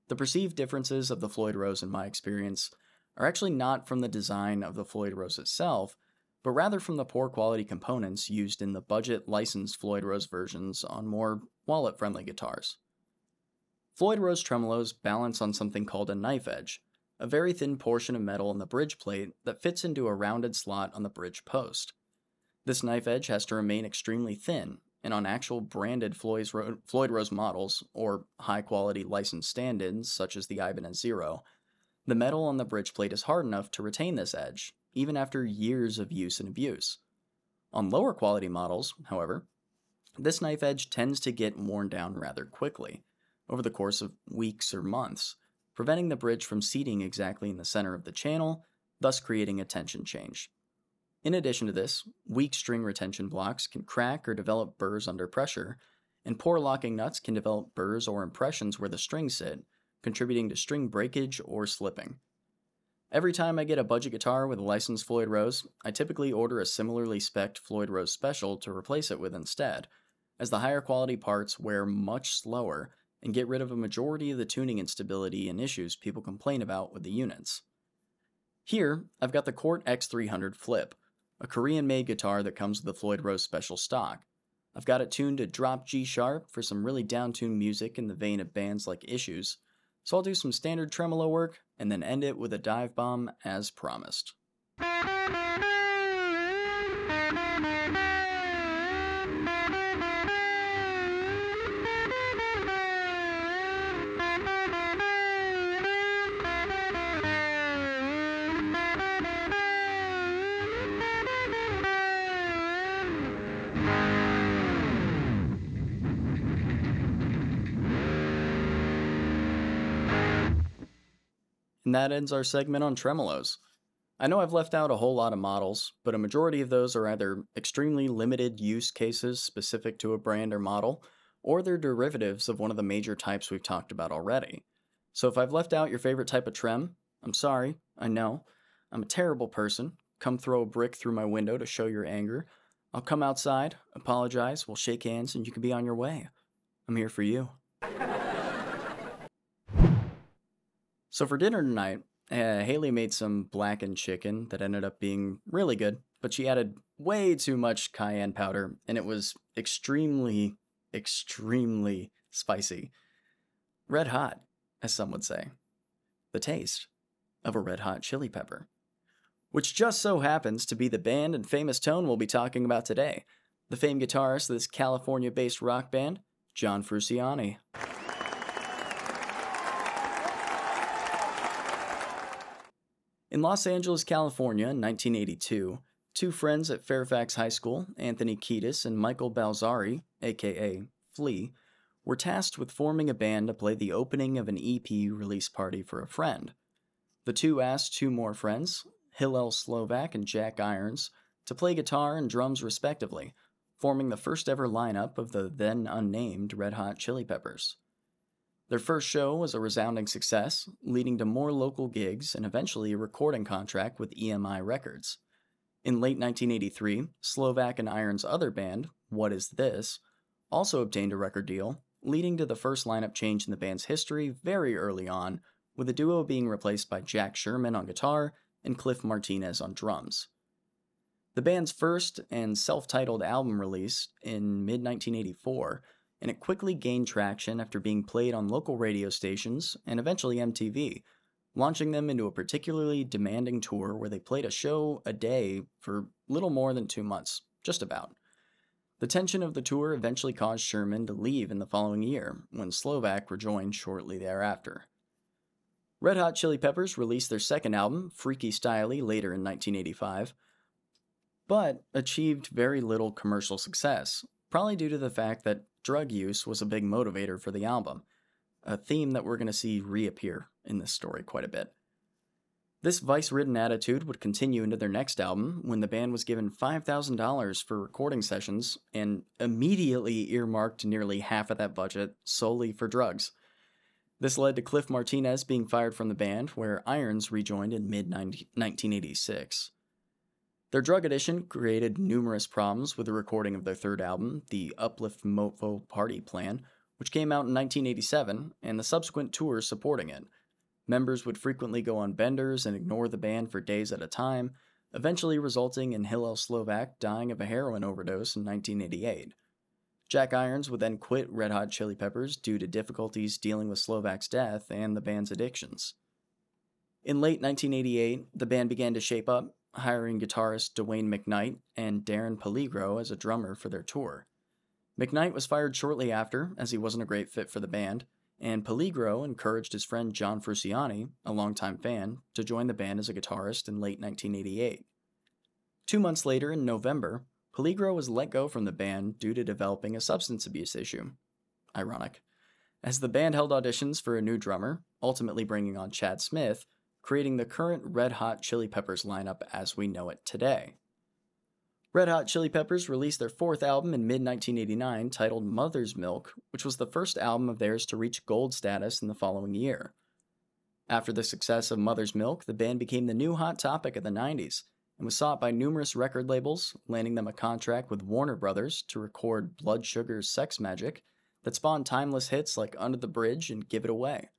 The perceived differences of the Floyd Rose, in my experience, are actually not from the design of the Floyd Rose itself, but rather from the poor quality components used in the budget licensed Floyd Rose versions on more wallet friendly guitars. Floyd Rose tremolos balance on something called a knife edge, a very thin portion of metal in the bridge plate that fits into a rounded slot on the bridge post. This knife edge has to remain extremely thin, and on actual branded Floyd Rose models, or high quality licensed stand ins such as the Ibanez Zero, the metal on the bridge plate is hard enough to retain this edge, even after years of use and abuse. On lower quality models, however, this knife edge tends to get worn down rather quickly, over the course of weeks or months, preventing the bridge from seating exactly in the center of the channel, thus creating a tension change. In addition to this, weak string retention blocks can crack or develop burrs under pressure, and poor locking nuts can develop burrs or impressions where the strings sit, contributing to string breakage or slipping. Every time I get a budget guitar with a licensed Floyd Rose, I typically order a similarly spec'd Floyd Rose Special to replace it with instead, as the higher quality parts wear much slower and get rid of a majority of the tuning instability and issues people complain about with the units. Here, I've got the Cort X300 Flip, a Korean made guitar that comes with the Floyd Rose Special stock. I've got it tuned to drop G sharp for some really downtuned music in the vein of bands like Issues, so I'll do some standard tremolo work and then end it with a dive bomb as promised. And that ends our segment on tremolos. I know I've left out a whole lot of models, but a majority of those are either extremely limited use cases specific to a brand or model, or they're derivatives of one of the major types we've talked about already. So if I've left out your favorite type of trem, I'm sorry, I know. I'm a terrible person. Come throw a brick through my window to show your anger. I'll come outside, apologize, we'll shake hands, and you can be on your way. I'm here for you. So for dinner tonight, uh, Haley made some blackened chicken that ended up being really good, but she added way too much cayenne powder, and it was extremely, extremely spicy. Red hot, as some would say. The taste of a red hot chili pepper. Which just so happens to be the band and famous tone we'll be talking about today. The famed guitarist of this California based rock band, John Frusciante. In Los Angeles, California in 1982, two friends at Fairfax High School, Anthony Kiedis and Michael Balzary, aka Flea, were tasked with forming a band to play the opening of an EP release party for a friend. The two asked two more friends, Hillel Slovak and Jack Irons, to play guitar and drums respectively, forming the first ever lineup of the then unnamed Red Hot Chili Peppers. Their first show was a resounding success, leading to more local gigs and eventually a recording contract with EMI Records. In late 1983, Slovak and Iron's other band, What Is This, also obtained a record deal, leading to the first lineup change in the band's history very early on, with the duo being replaced by Jack Sherman on guitar and Cliff Martinez on drums. The band's first and self titled album released in mid 1984, and it quickly gained traction after being played on local radio stations and eventually MTV, launching them into a particularly demanding tour where they played a show a day for little more than two months, just about. The tension of the tour eventually caused Sherman to leave in the following year, when Slovak rejoined shortly thereafter. Red Hot Chili Peppers released their second album, Freaky Styley, later in 1985, but achieved very little commercial success, probably due to the fact that drug use was a big motivator for the album, a theme that we're going to see reappear in this story quite a bit. This vice ridden attitude would continue into their next album when the band was given $5,000 for recording sessions and immediately earmarked nearly half of that budget solely for drugs. This led to Cliff Martinez being fired from the band, where Irons rejoined in mid 1986. Their drug addiction created numerous problems with the recording of their third album, the Uplift Mofo Party Plan, which came out in 1987, and the subsequent tours supporting it. Members would frequently go on benders and ignore the band for days at a time, eventually resulting in Hillel Slovak dying of a heroin overdose in 1988. Jack Irons would then quit Red Hot Chili Peppers due to difficulties dealing with Slovak's death and the band's addictions. In late 1988, the band began to shape up, hiring guitarist Dwayne McKnight and Darren Peligro as a drummer for their tour. McKnight was fired shortly after, as he wasn't a great fit for the band, and Peligro encouraged his friend John Frusciante, a longtime fan, to join the band as a guitarist in late 1988. Two months later, in November, Peligro was let go from the band due to developing a substance abuse issue. Ironic. As the band held auditions for a new drummer, ultimately bringing on Chad Smith, creating the current Red Hot Chili Peppers lineup as we know it today. Red Hot Chili Peppers released their fourth album in mid 1989 titled Mother's Milk, which was the first album of theirs to reach gold status in the following year. After the success of Mother's Milk, the band became the new hot topic of the 90s and was sought by numerous record labels, landing them a contract with Warner Brothers to record Blood Sugar's Sex Magik that spawned timeless hits like Under the Bridge and Give It Away.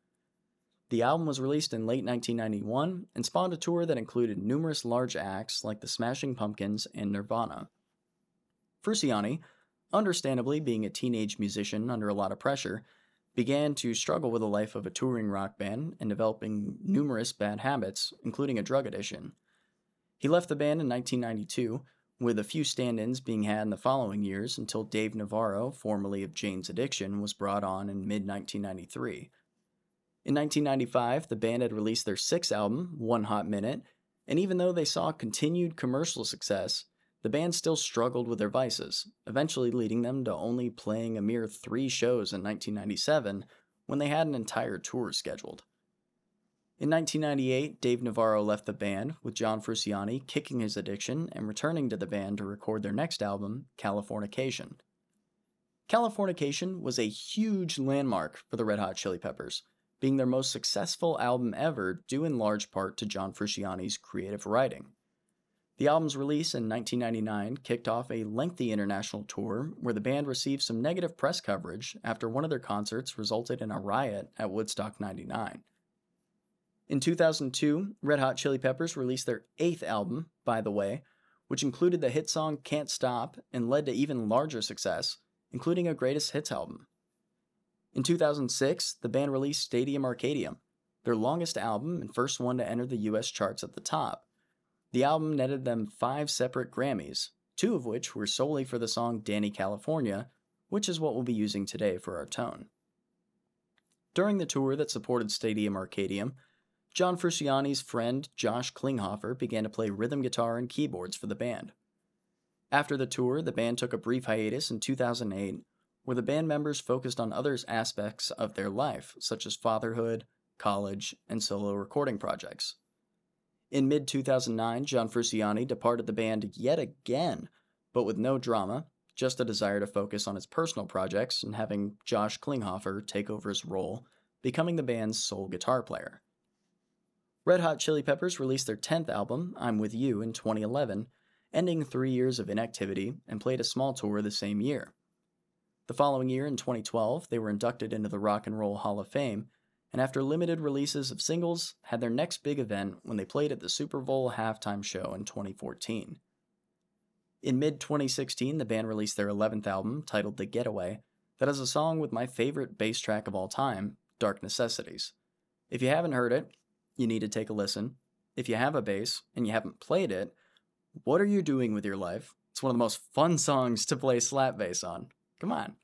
The album was released in late 1991 and spawned a tour that included numerous large acts like the Smashing Pumpkins and Nirvana. Frusciante, understandably being a teenage musician under a lot of pressure, began to struggle with the life of a touring rock band and developing numerous bad habits, including a drug addiction. He left the band in 1992, with a few stand ins being had in the following years until Dave Navarro, formerly of Jane's Addiction, was brought on in mid 1993. In 1995, the band had released their sixth album, One Hot Minute, and even though they saw continued commercial success, the band still struggled with their vices, eventually leading them to only playing a mere three shows in 1997 when they had an entire tour scheduled. In 1998, Dave Navarro left the band, with John Frusciante kicking his addiction and returning to the band to record their next album, Californication. Californication was a huge landmark for the Red Hot Chili Peppers, being their most successful album ever due in large part to John Frusciante's creative writing. The album's release in 1999 kicked off a lengthy international tour where the band received some negative press coverage after one of their concerts resulted in a riot at Woodstock 99. In 2002, Red Hot Chili Peppers released their eighth album, By the Way, which included the hit song Can't Stop and led to even larger success, including a greatest hits album. In 2006, the band released Stadium Arcadium, their longest album and first one to enter the US charts at the top. The album netted them five separate Grammys, two of which were solely for the song Dani California, which is what we'll be using today for our tone. During the tour that supported Stadium Arcadium, John Frusciante's friend Josh Klinghoffer began to play rhythm guitar and keyboards for the band. After the tour, the band took a brief hiatus in 2008 where the band members focused on other aspects of their life, such as fatherhood, college, and solo recording projects. In mid 2009, John Frusciante departed the band yet again, but with no drama, just a desire to focus on his personal projects and having Josh Klinghoffer take over his role, becoming the band's sole guitar player. Red Hot Chili Peppers released their 10th album, I'm With You, in 2011, ending three years of inactivity, and played a small tour the same year. The following year, in 2012, they were inducted into the Rock and Roll Hall of Fame, and after limited releases of singles, had their next big event when they played at the Super Bowl halftime show in 2014. In mid 2016, the band released their 11th album, titled The Getaway, that has a song with my favorite bass track of all time, Dark Necessities. If you haven't heard it, you need to take a listen. If you have a bass and you haven't played it, what are you doing with your life? It's one of the most fun songs to play slap bass on. Come on.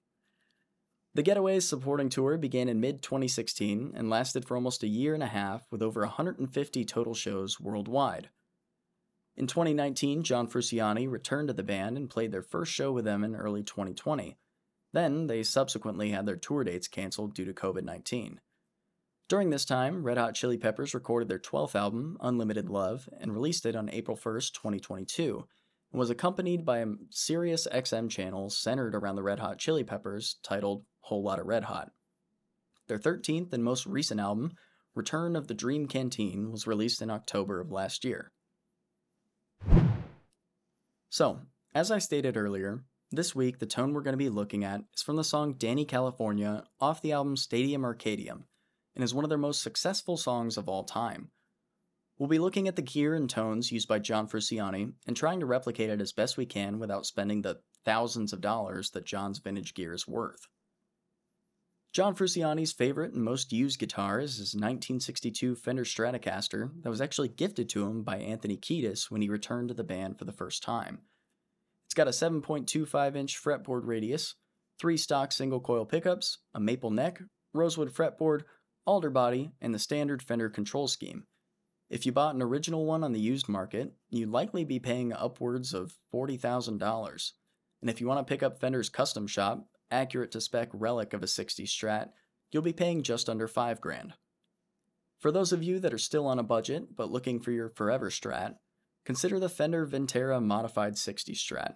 The Getaway's supporting tour began in mid 2016 and lasted for almost a year and a half with over 150 total shows worldwide. In 2019, John Frusciante returned to the band and played their first show with them in early 2020. Then, they subsequently had their tour dates canceled due to COVID 19. During this time, Red Hot Chili Peppers recorded their 12th album, Unlimited Love, and released it on April 1st, 2022, and was accompanied by a Sirius XM channel centered around the Red Hot Chili Peppers titled Whole Lotta Red Hot. Their 13th and most recent album, Return of the Dream Canteen, was released in October of last year. So, as I stated earlier, this week the tone we're going to be looking at is from the song Dani California off the album Stadium Arcadium, and is one of their most successful songs of all time. We'll be looking at the gear and tones used by John Frusciante and trying to replicate it as best we can without spending the thousands of dollars that John's vintage gear is worth. John Frusciante's favorite and most used guitar is his 1962 Fender Stratocaster that was actually gifted to him by Anthony Kiedis when he returned to the band for the first time. It's got a 7.25 inch fretboard radius, three stock single coil pickups, a maple neck, rosewood fretboard, alder body, and the standard Fender control scheme. If you bought an original one on the used market, you'd likely be paying upwards of $40,000. And if you want to pick up Fender's custom shop, accurate to spec relic of a 60 Strat, you'll be paying just under 5 grand. For those of you that are still on a budget but looking for your forever Strat, consider the Fender Vintera Modified 60 Strat.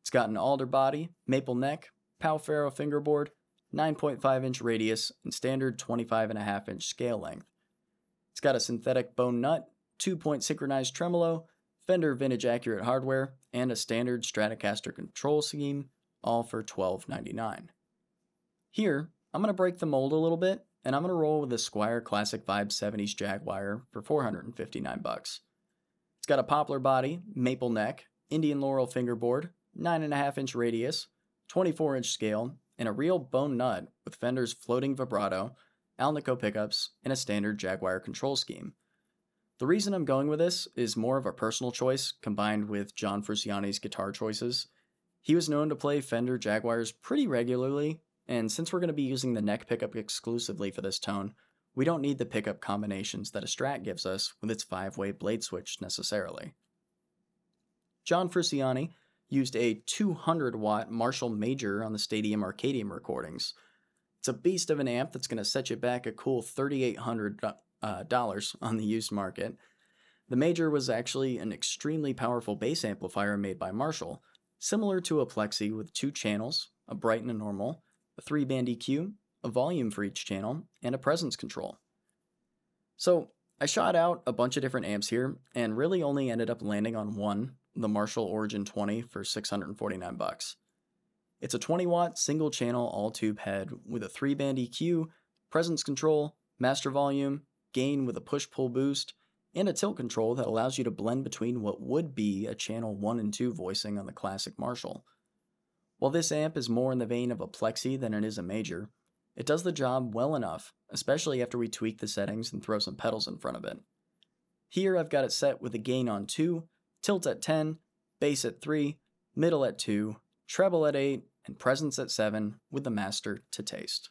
It's got an alder body, maple neck, Pau Ferro fingerboard, 9.5 inch radius, and standard 25.5 inch scale length. Got a synthetic bone nut, 2 point synchronized tremolo, Fender vintage accurate hardware, and a standard Stratocaster control scheme all for $12.99. Here, I'm going to break the mold a little bit, and I'm going to roll with the Squier Classic Vibe 70s Jaguar for 459 bucks. It's got a poplar body, maple neck, Indian laurel fingerboard, 9.5 inch radius, 24 inch scale, and a real bone nut with Fender's floating vibrato, Alnico pickups, and a standard Jaguar control scheme. The reason I'm going with this is more of a personal choice combined with John Frusciante's guitar choices he was known to play Fender Jaguars pretty regularly, and since we're going to be using the neck pickup exclusively for this tone, we don't need the pickup combinations that a Strat gives us with its 5-way blade switch necessarily. John Frusciante used a 200 watt Marshall Major on the Stadium Arcadium recordings. It's a beast of an amp that's going to set you back a cool $3,800 uh, on the used market. The Major was actually an extremely powerful bass amplifier made by Marshall, similar to a Plexi with two channels, a bright and a normal, a three band EQ, a volume for each channel, and a presence control. So I shot out a bunch of different amps here and really only ended up landing on one, the Marshall Origin 20 for 649 bucks. It's a 20 watt single channel all tube head with a three band EQ, presence control, master volume, gain with a push pull boost, and a tilt control that allows you to blend between what would be a channel 1 and 2 voicing on the classic Marshall. While this amp is more in the vein of a Plexi than it is a Major, it does the job well enough, especially after we tweak the settings and throw some pedals in front of it. Here I've got it set with a gain on 2, tilt at 10, bass at 3, middle at 2, treble at 8, and presence at 7 with the master to taste.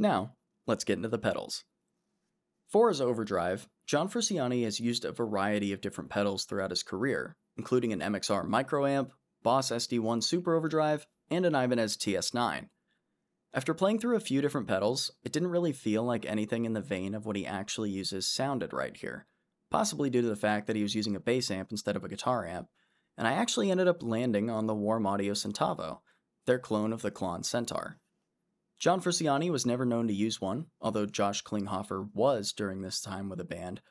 Now, let's get into the pedals. For his overdrive, John Frusciante has used a variety of different pedals throughout his career, including an MXR microamp, Boss SD1 Super Overdrive, and an Ibanez TS9. After playing through a few different pedals, it didn't really feel like anything in the vein of what he actually uses sounded right here, possibly due to the fact that he was using a bass amp instead of a guitar amp, and I actually ended up landing on the Warm Audio Centavo, their clone of the Klon Centaur. John Frusciante was never known to use one, although Josh Klinghoffer was during this time with a band.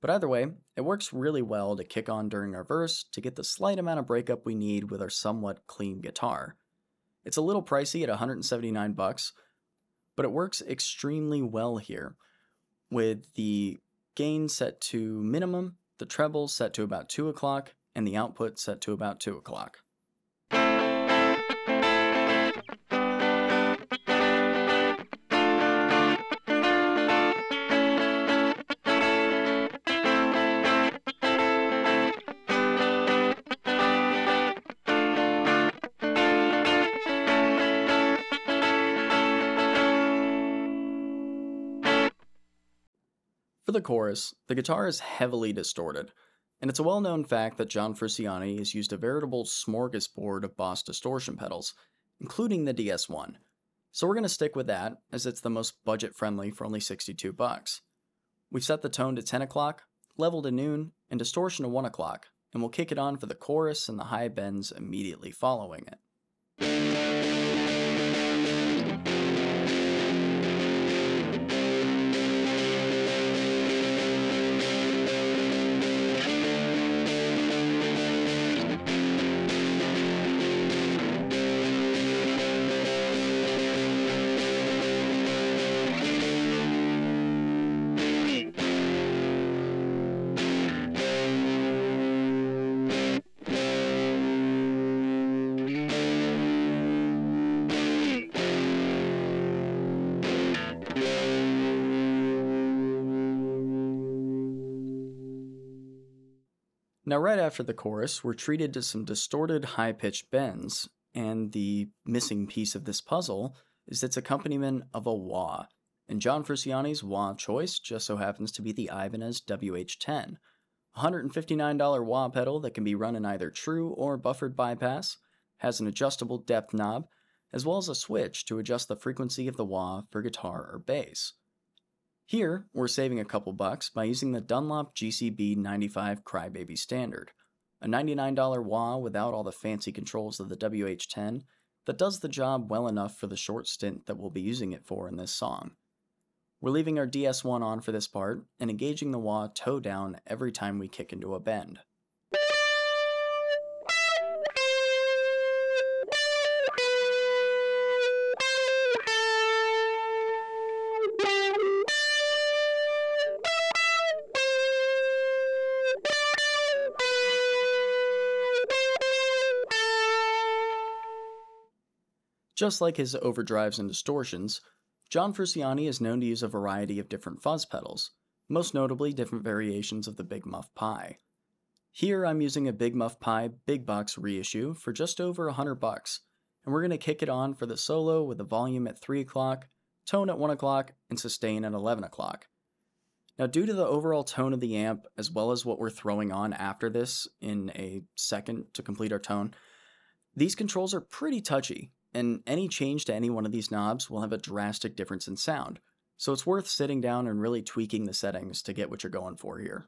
But either way, it works really well to kick on during our verse to get the slight amount of breakup we need with our somewhat clean guitar. It's a little pricey at 179 bucks, but it works extremely well here, with the gain set to minimum, the treble set to about 2 o'clock, and the output set to about 2 o'clock. The chorus, the guitar is heavily distorted, and it's a well known fact that John Frusciante has used a veritable smorgasbord of Boss distortion pedals, including the DS1. So we're going to stick with that, as it's the most budget friendly for only 62 bucks. We've set the tone to 10 o'clock, level to noon, and distortion to 1 o'clock, and we'll kick it on for the chorus and the high bends immediately following it. Now, right after the chorus, we're treated to some distorted high pitched bends, and the missing piece of this puzzle is its accompaniment of a wah. And John Frusciante's wah choice just so happens to be the Ibanez WH10, a $159 wah pedal that can be run in either true or buffered bypass, has an adjustable depth knob, as well as a switch to adjust the frequency of the wah for guitar or bass. Here, we're saving a couple bucks by using the Dunlop GCB 95 Crybaby Standard, a $99 wah without all the fancy controls of the WH10 that does the job well enough for the short stint that we'll be using it for in this song. We're leaving our DS1 on for this part and engaging the wah toe down every time we kick into a bend. Just like his overdrives and distortions, John Frusciante is known to use a variety of different fuzz pedals, most notably different variations of the Big Muff Pi. Here I'm using a Big Muff Pi Big Box reissue for just over 100 bucks, and we're going to kick it on for the solo with the volume at 3 o'clock, tone at 1 o'clock, and sustain at 11 o'clock. Now, due to the overall tone of the amp, as well as what we're throwing on after this in a second to complete our tone, these controls are pretty touchy, and any change to any one of these knobs will have a drastic difference in sound, so it's worth sitting down and really tweaking the settings to get what you're going for here.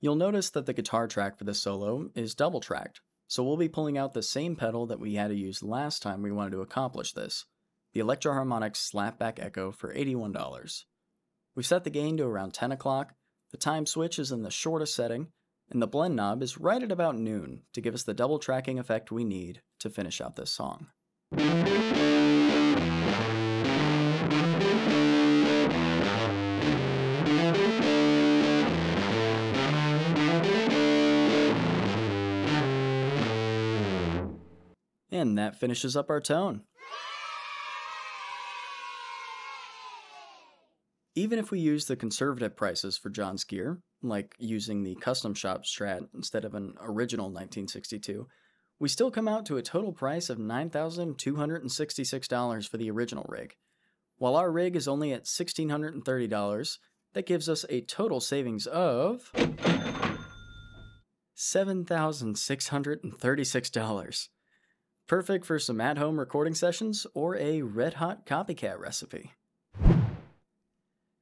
You'll notice that the guitar track for this solo is double tracked, so we'll be pulling out the same pedal that we had to use last time we wanted to accomplish this the Electro-Harmonix Slapback Echo for $81. We've set the gain to around 10 o'clock, the time switch is in the shortest setting, and the blend knob is right at about noon to give us the double tracking effect we need to finish out this song. And that finishes up our tone. Even if we use the conservative prices for John's gear, like using the custom shop Strat instead of an original 1962, we still come out to a total price of $9,266 for the original rig. While our rig is only at $1,630, that gives us a total savings of $7,636. Perfect for some at home recording sessions or a red hot copycat recipe.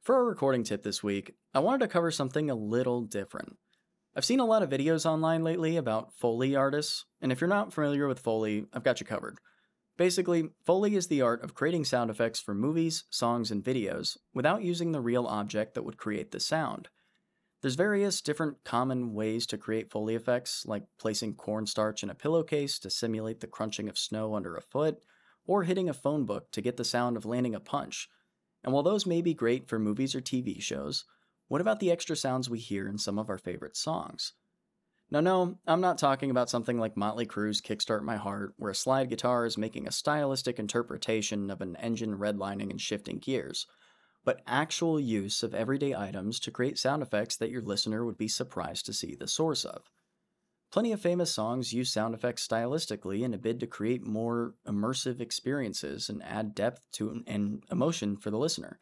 For our recording tip this week, I wanted to cover something a little different. I've seen a lot of videos online lately about Foley artists, and if you're not familiar with Foley, I've got you covered. Basically, Foley is the art of creating sound effects for movies, songs, and videos without using the real object that would create the sound. There's various different common ways to create Foley effects, like placing cornstarch in a pillowcase to simulate the crunching of snow under a foot, or hitting a phone book to get the sound of landing a punch, and while those may be great for movies or TV shows, what about the extra sounds we hear in some of our favorite songs? Now, no, I'm not talking about something like Motley Crue's Kickstart My Heart, where a slide guitar is making a stylistic interpretation of an engine redlining and shifting gears, but actual use of everyday items to create sound effects that your listener would be surprised to see the source of. Plenty of famous songs use sound effects stylistically in a bid to create more immersive experiences and add depth to and emotion for the listener.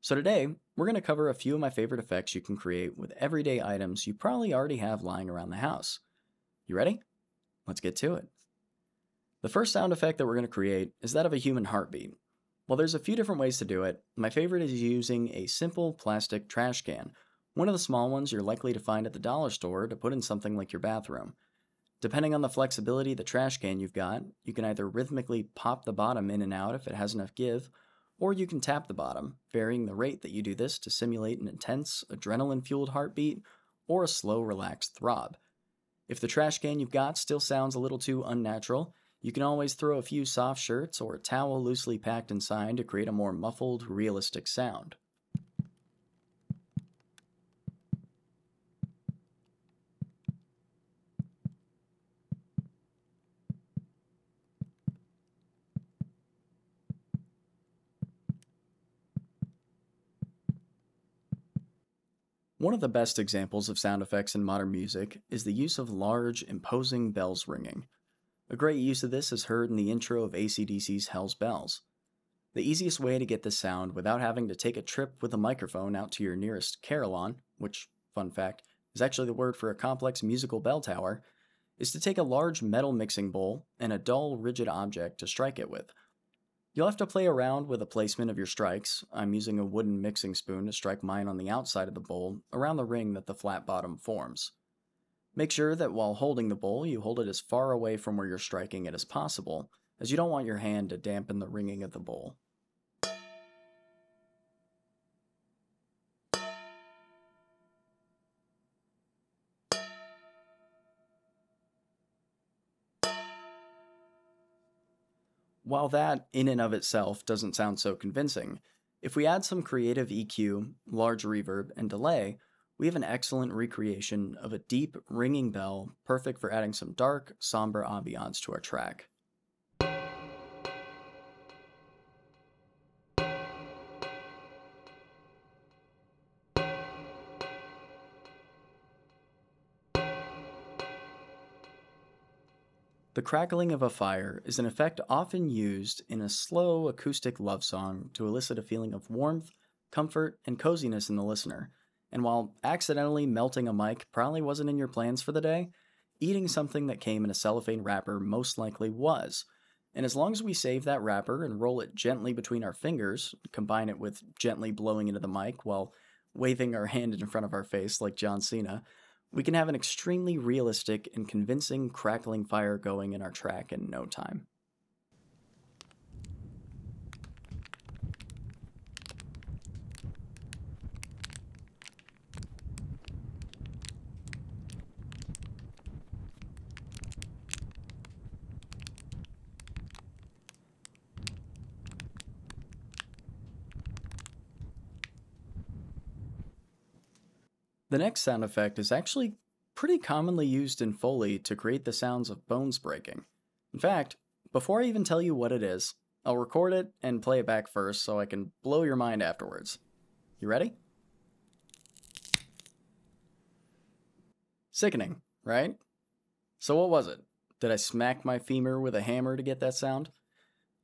So today, we're going to cover a few of my favorite effects you can create with everyday items you probably already have lying around the house. You ready? Let's get to it. The first sound effect that we're going to create is that of a human heartbeat. While there's a few different ways to do it, my favorite is using a simple plastic trash can one of the small ones you're likely to find at the dollar store to put in something like your bathroom. Depending on the flexibility of the trash can you've got, you can either rhythmically pop the bottom in and out if it has enough give, or you can tap the bottom, varying the rate that you do this to simulate an intense, adrenaline fueled heartbeat or a slow, relaxed throb. If the trash can you've got still sounds a little too unnatural, you can always throw a few soft shirts or a towel loosely packed inside to create a more muffled, realistic sound. One of the best examples of sound effects in modern music is the use of large, imposing bells ringing. A great use of this is heard in the intro of ACDC's Hell's Bells. The easiest way to get this sound without having to take a trip with a microphone out to your nearest carillon, which, fun fact, is actually the word for a complex musical bell tower, is to take a large metal mixing bowl and a dull, rigid object to strike it with. You'll have to play around with the placement of your strikes. I'm using a wooden mixing spoon to strike mine on the outside of the bowl, around the ring that the flat bottom forms. Make sure that while holding the bowl, you hold it as far away from where you're striking it as possible, as you don't want your hand to dampen the ringing of the bowl. While that, in and of itself, doesn't sound so convincing, if we add some creative EQ, large reverb, and delay, we have an excellent recreation of a deep, ringing bell, perfect for adding some dark, somber ambiance to our track. The crackling of a fire is an effect often used in a slow acoustic love song to elicit a feeling of warmth, comfort, and coziness in the listener. And while accidentally melting a mic probably wasn't in your plans for the day, eating something that came in a cellophane wrapper most likely was. And as long as we save that wrapper and roll it gently between our fingers, combine it with gently blowing into the mic while waving our hand in front of our face like John Cena, we can have an extremely realistic and convincing crackling fire going in our track in no time. The next sound effect is actually pretty commonly used in Foley to create the sounds of bones breaking. In fact, before I even tell you what it is, I'll record it and play it back first so I can blow your mind afterwards. You ready? Sickening, right? So what was it? Did I smack my femur with a hammer to get that sound?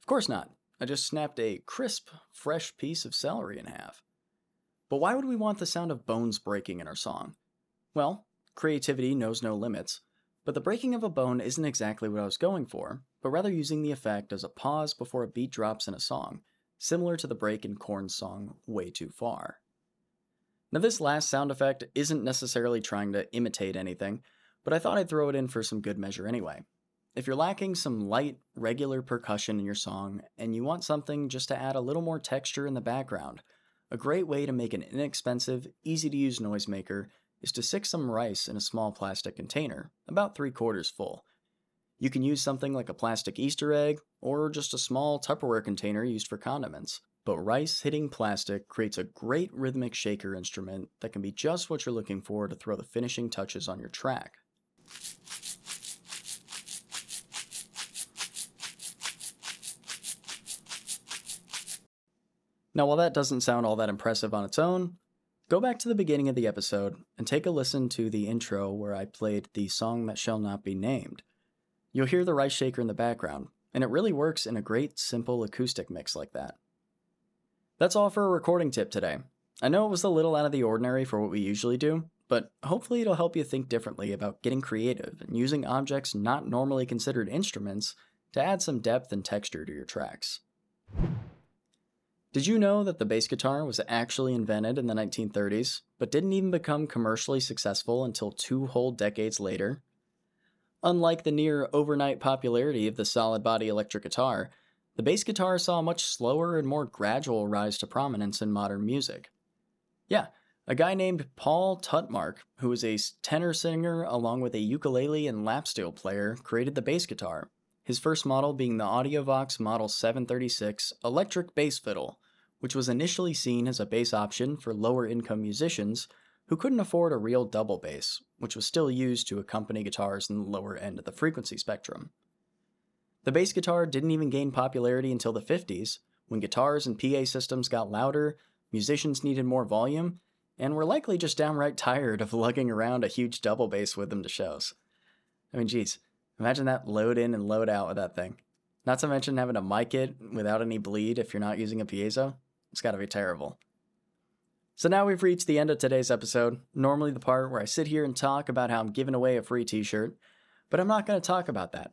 Of course not. I just snapped a crisp, fresh piece of celery in half. But why would we want the sound of bones breaking in our song? Well, creativity knows no limits, but the breaking of a bone isn't exactly what I was going for, but rather using the effect as a pause before a beat drops in a song, similar to the break in Korn's song Way Too Far. Now, this last sound effect isn't necessarily trying to imitate anything, but I thought I'd throw it in for some good measure anyway. If you're lacking some light, regular percussion in your song and you want something just to add a little more texture in the background, a great way to make an inexpensive, easy to use noisemaker is to stick some rice in a small plastic container, about three quarters full. You can use something like a plastic Easter egg or just a small Tupperware container used for condiments. But rice hitting plastic creates a great rhythmic shaker instrument that can be just what you're looking for to throw the finishing touches on your track. Now, while that doesn't sound all that impressive on its own, go back to the beginning of the episode and take a listen to the intro where I played the song that shall not be named. You'll hear the rice shaker in the background, and it really works in a great, simple acoustic mix like that. That's all for a recording tip today. I know it was a little out of the ordinary for what we usually do, but hopefully it'll help you think differently about getting creative and using objects not normally considered instruments to add some depth and texture to your tracks. Did you know that the bass guitar was actually invented in the 1930s, but didn't even become commercially successful until two whole decades later? Unlike the near overnight popularity of the solid body electric guitar, the bass guitar saw a much slower and more gradual rise to prominence in modern music. Yeah, a guy named Paul Tutmarc, who was a tenor singer along with a ukulele and lap steel player, created the bass guitar, his first model being the Audiovox Model 736 electric bass fiddle, which was initially seen as a bass option for lower income musicians who couldn't afford a real double bass, which was still used to accompany guitars in the lower end of the frequency spectrum. The bass guitar didn't even gain popularity until the 50s, when guitars and PA systems got louder, musicians needed more volume, and were likely just downright tired of lugging around a huge double bass with them to shows. I mean, geez, Imagine that load in and load out with that thing. Not to mention having to mic it without any bleed if you're not using a piezo. It's gotta be terrible. So now we've reached the end of today's episode, normally the part where I sit here and talk about how I'm giving away a free t shirt, but I'm not gonna talk about that.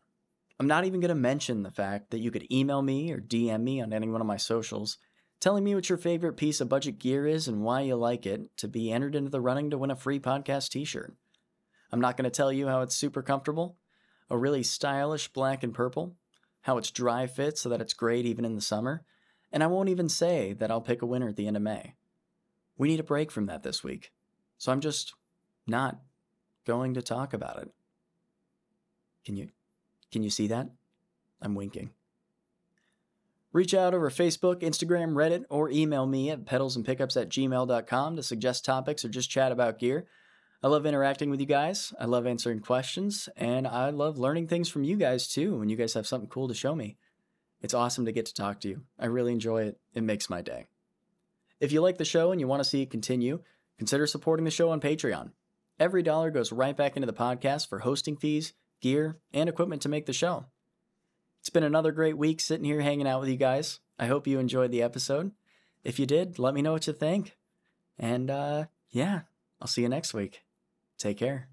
I'm not even gonna mention the fact that you could email me or DM me on any one of my socials telling me what your favorite piece of budget gear is and why you like it to be entered into the running to win a free podcast t shirt. I'm not gonna tell you how it's super comfortable a really stylish black and purple, how it's dry fit so that it's great even in the summer, and I won't even say that I'll pick a winner at the end of May. We need a break from that this week, so I'm just not going to talk about it. Can you can you see that? I'm winking. Reach out over Facebook, Instagram, Reddit, or email me at pedalsandpickups at gmail.com to suggest topics or just chat about gear. I love interacting with you guys. I love answering questions, and I love learning things from you guys too when you guys have something cool to show me. It's awesome to get to talk to you. I really enjoy it. It makes my day. If you like the show and you want to see it continue, consider supporting the show on Patreon. Every dollar goes right back into the podcast for hosting fees, gear, and equipment to make the show. It's been another great week sitting here hanging out with you guys. I hope you enjoyed the episode. If you did, let me know what you think. And uh, yeah, I'll see you next week. Take care.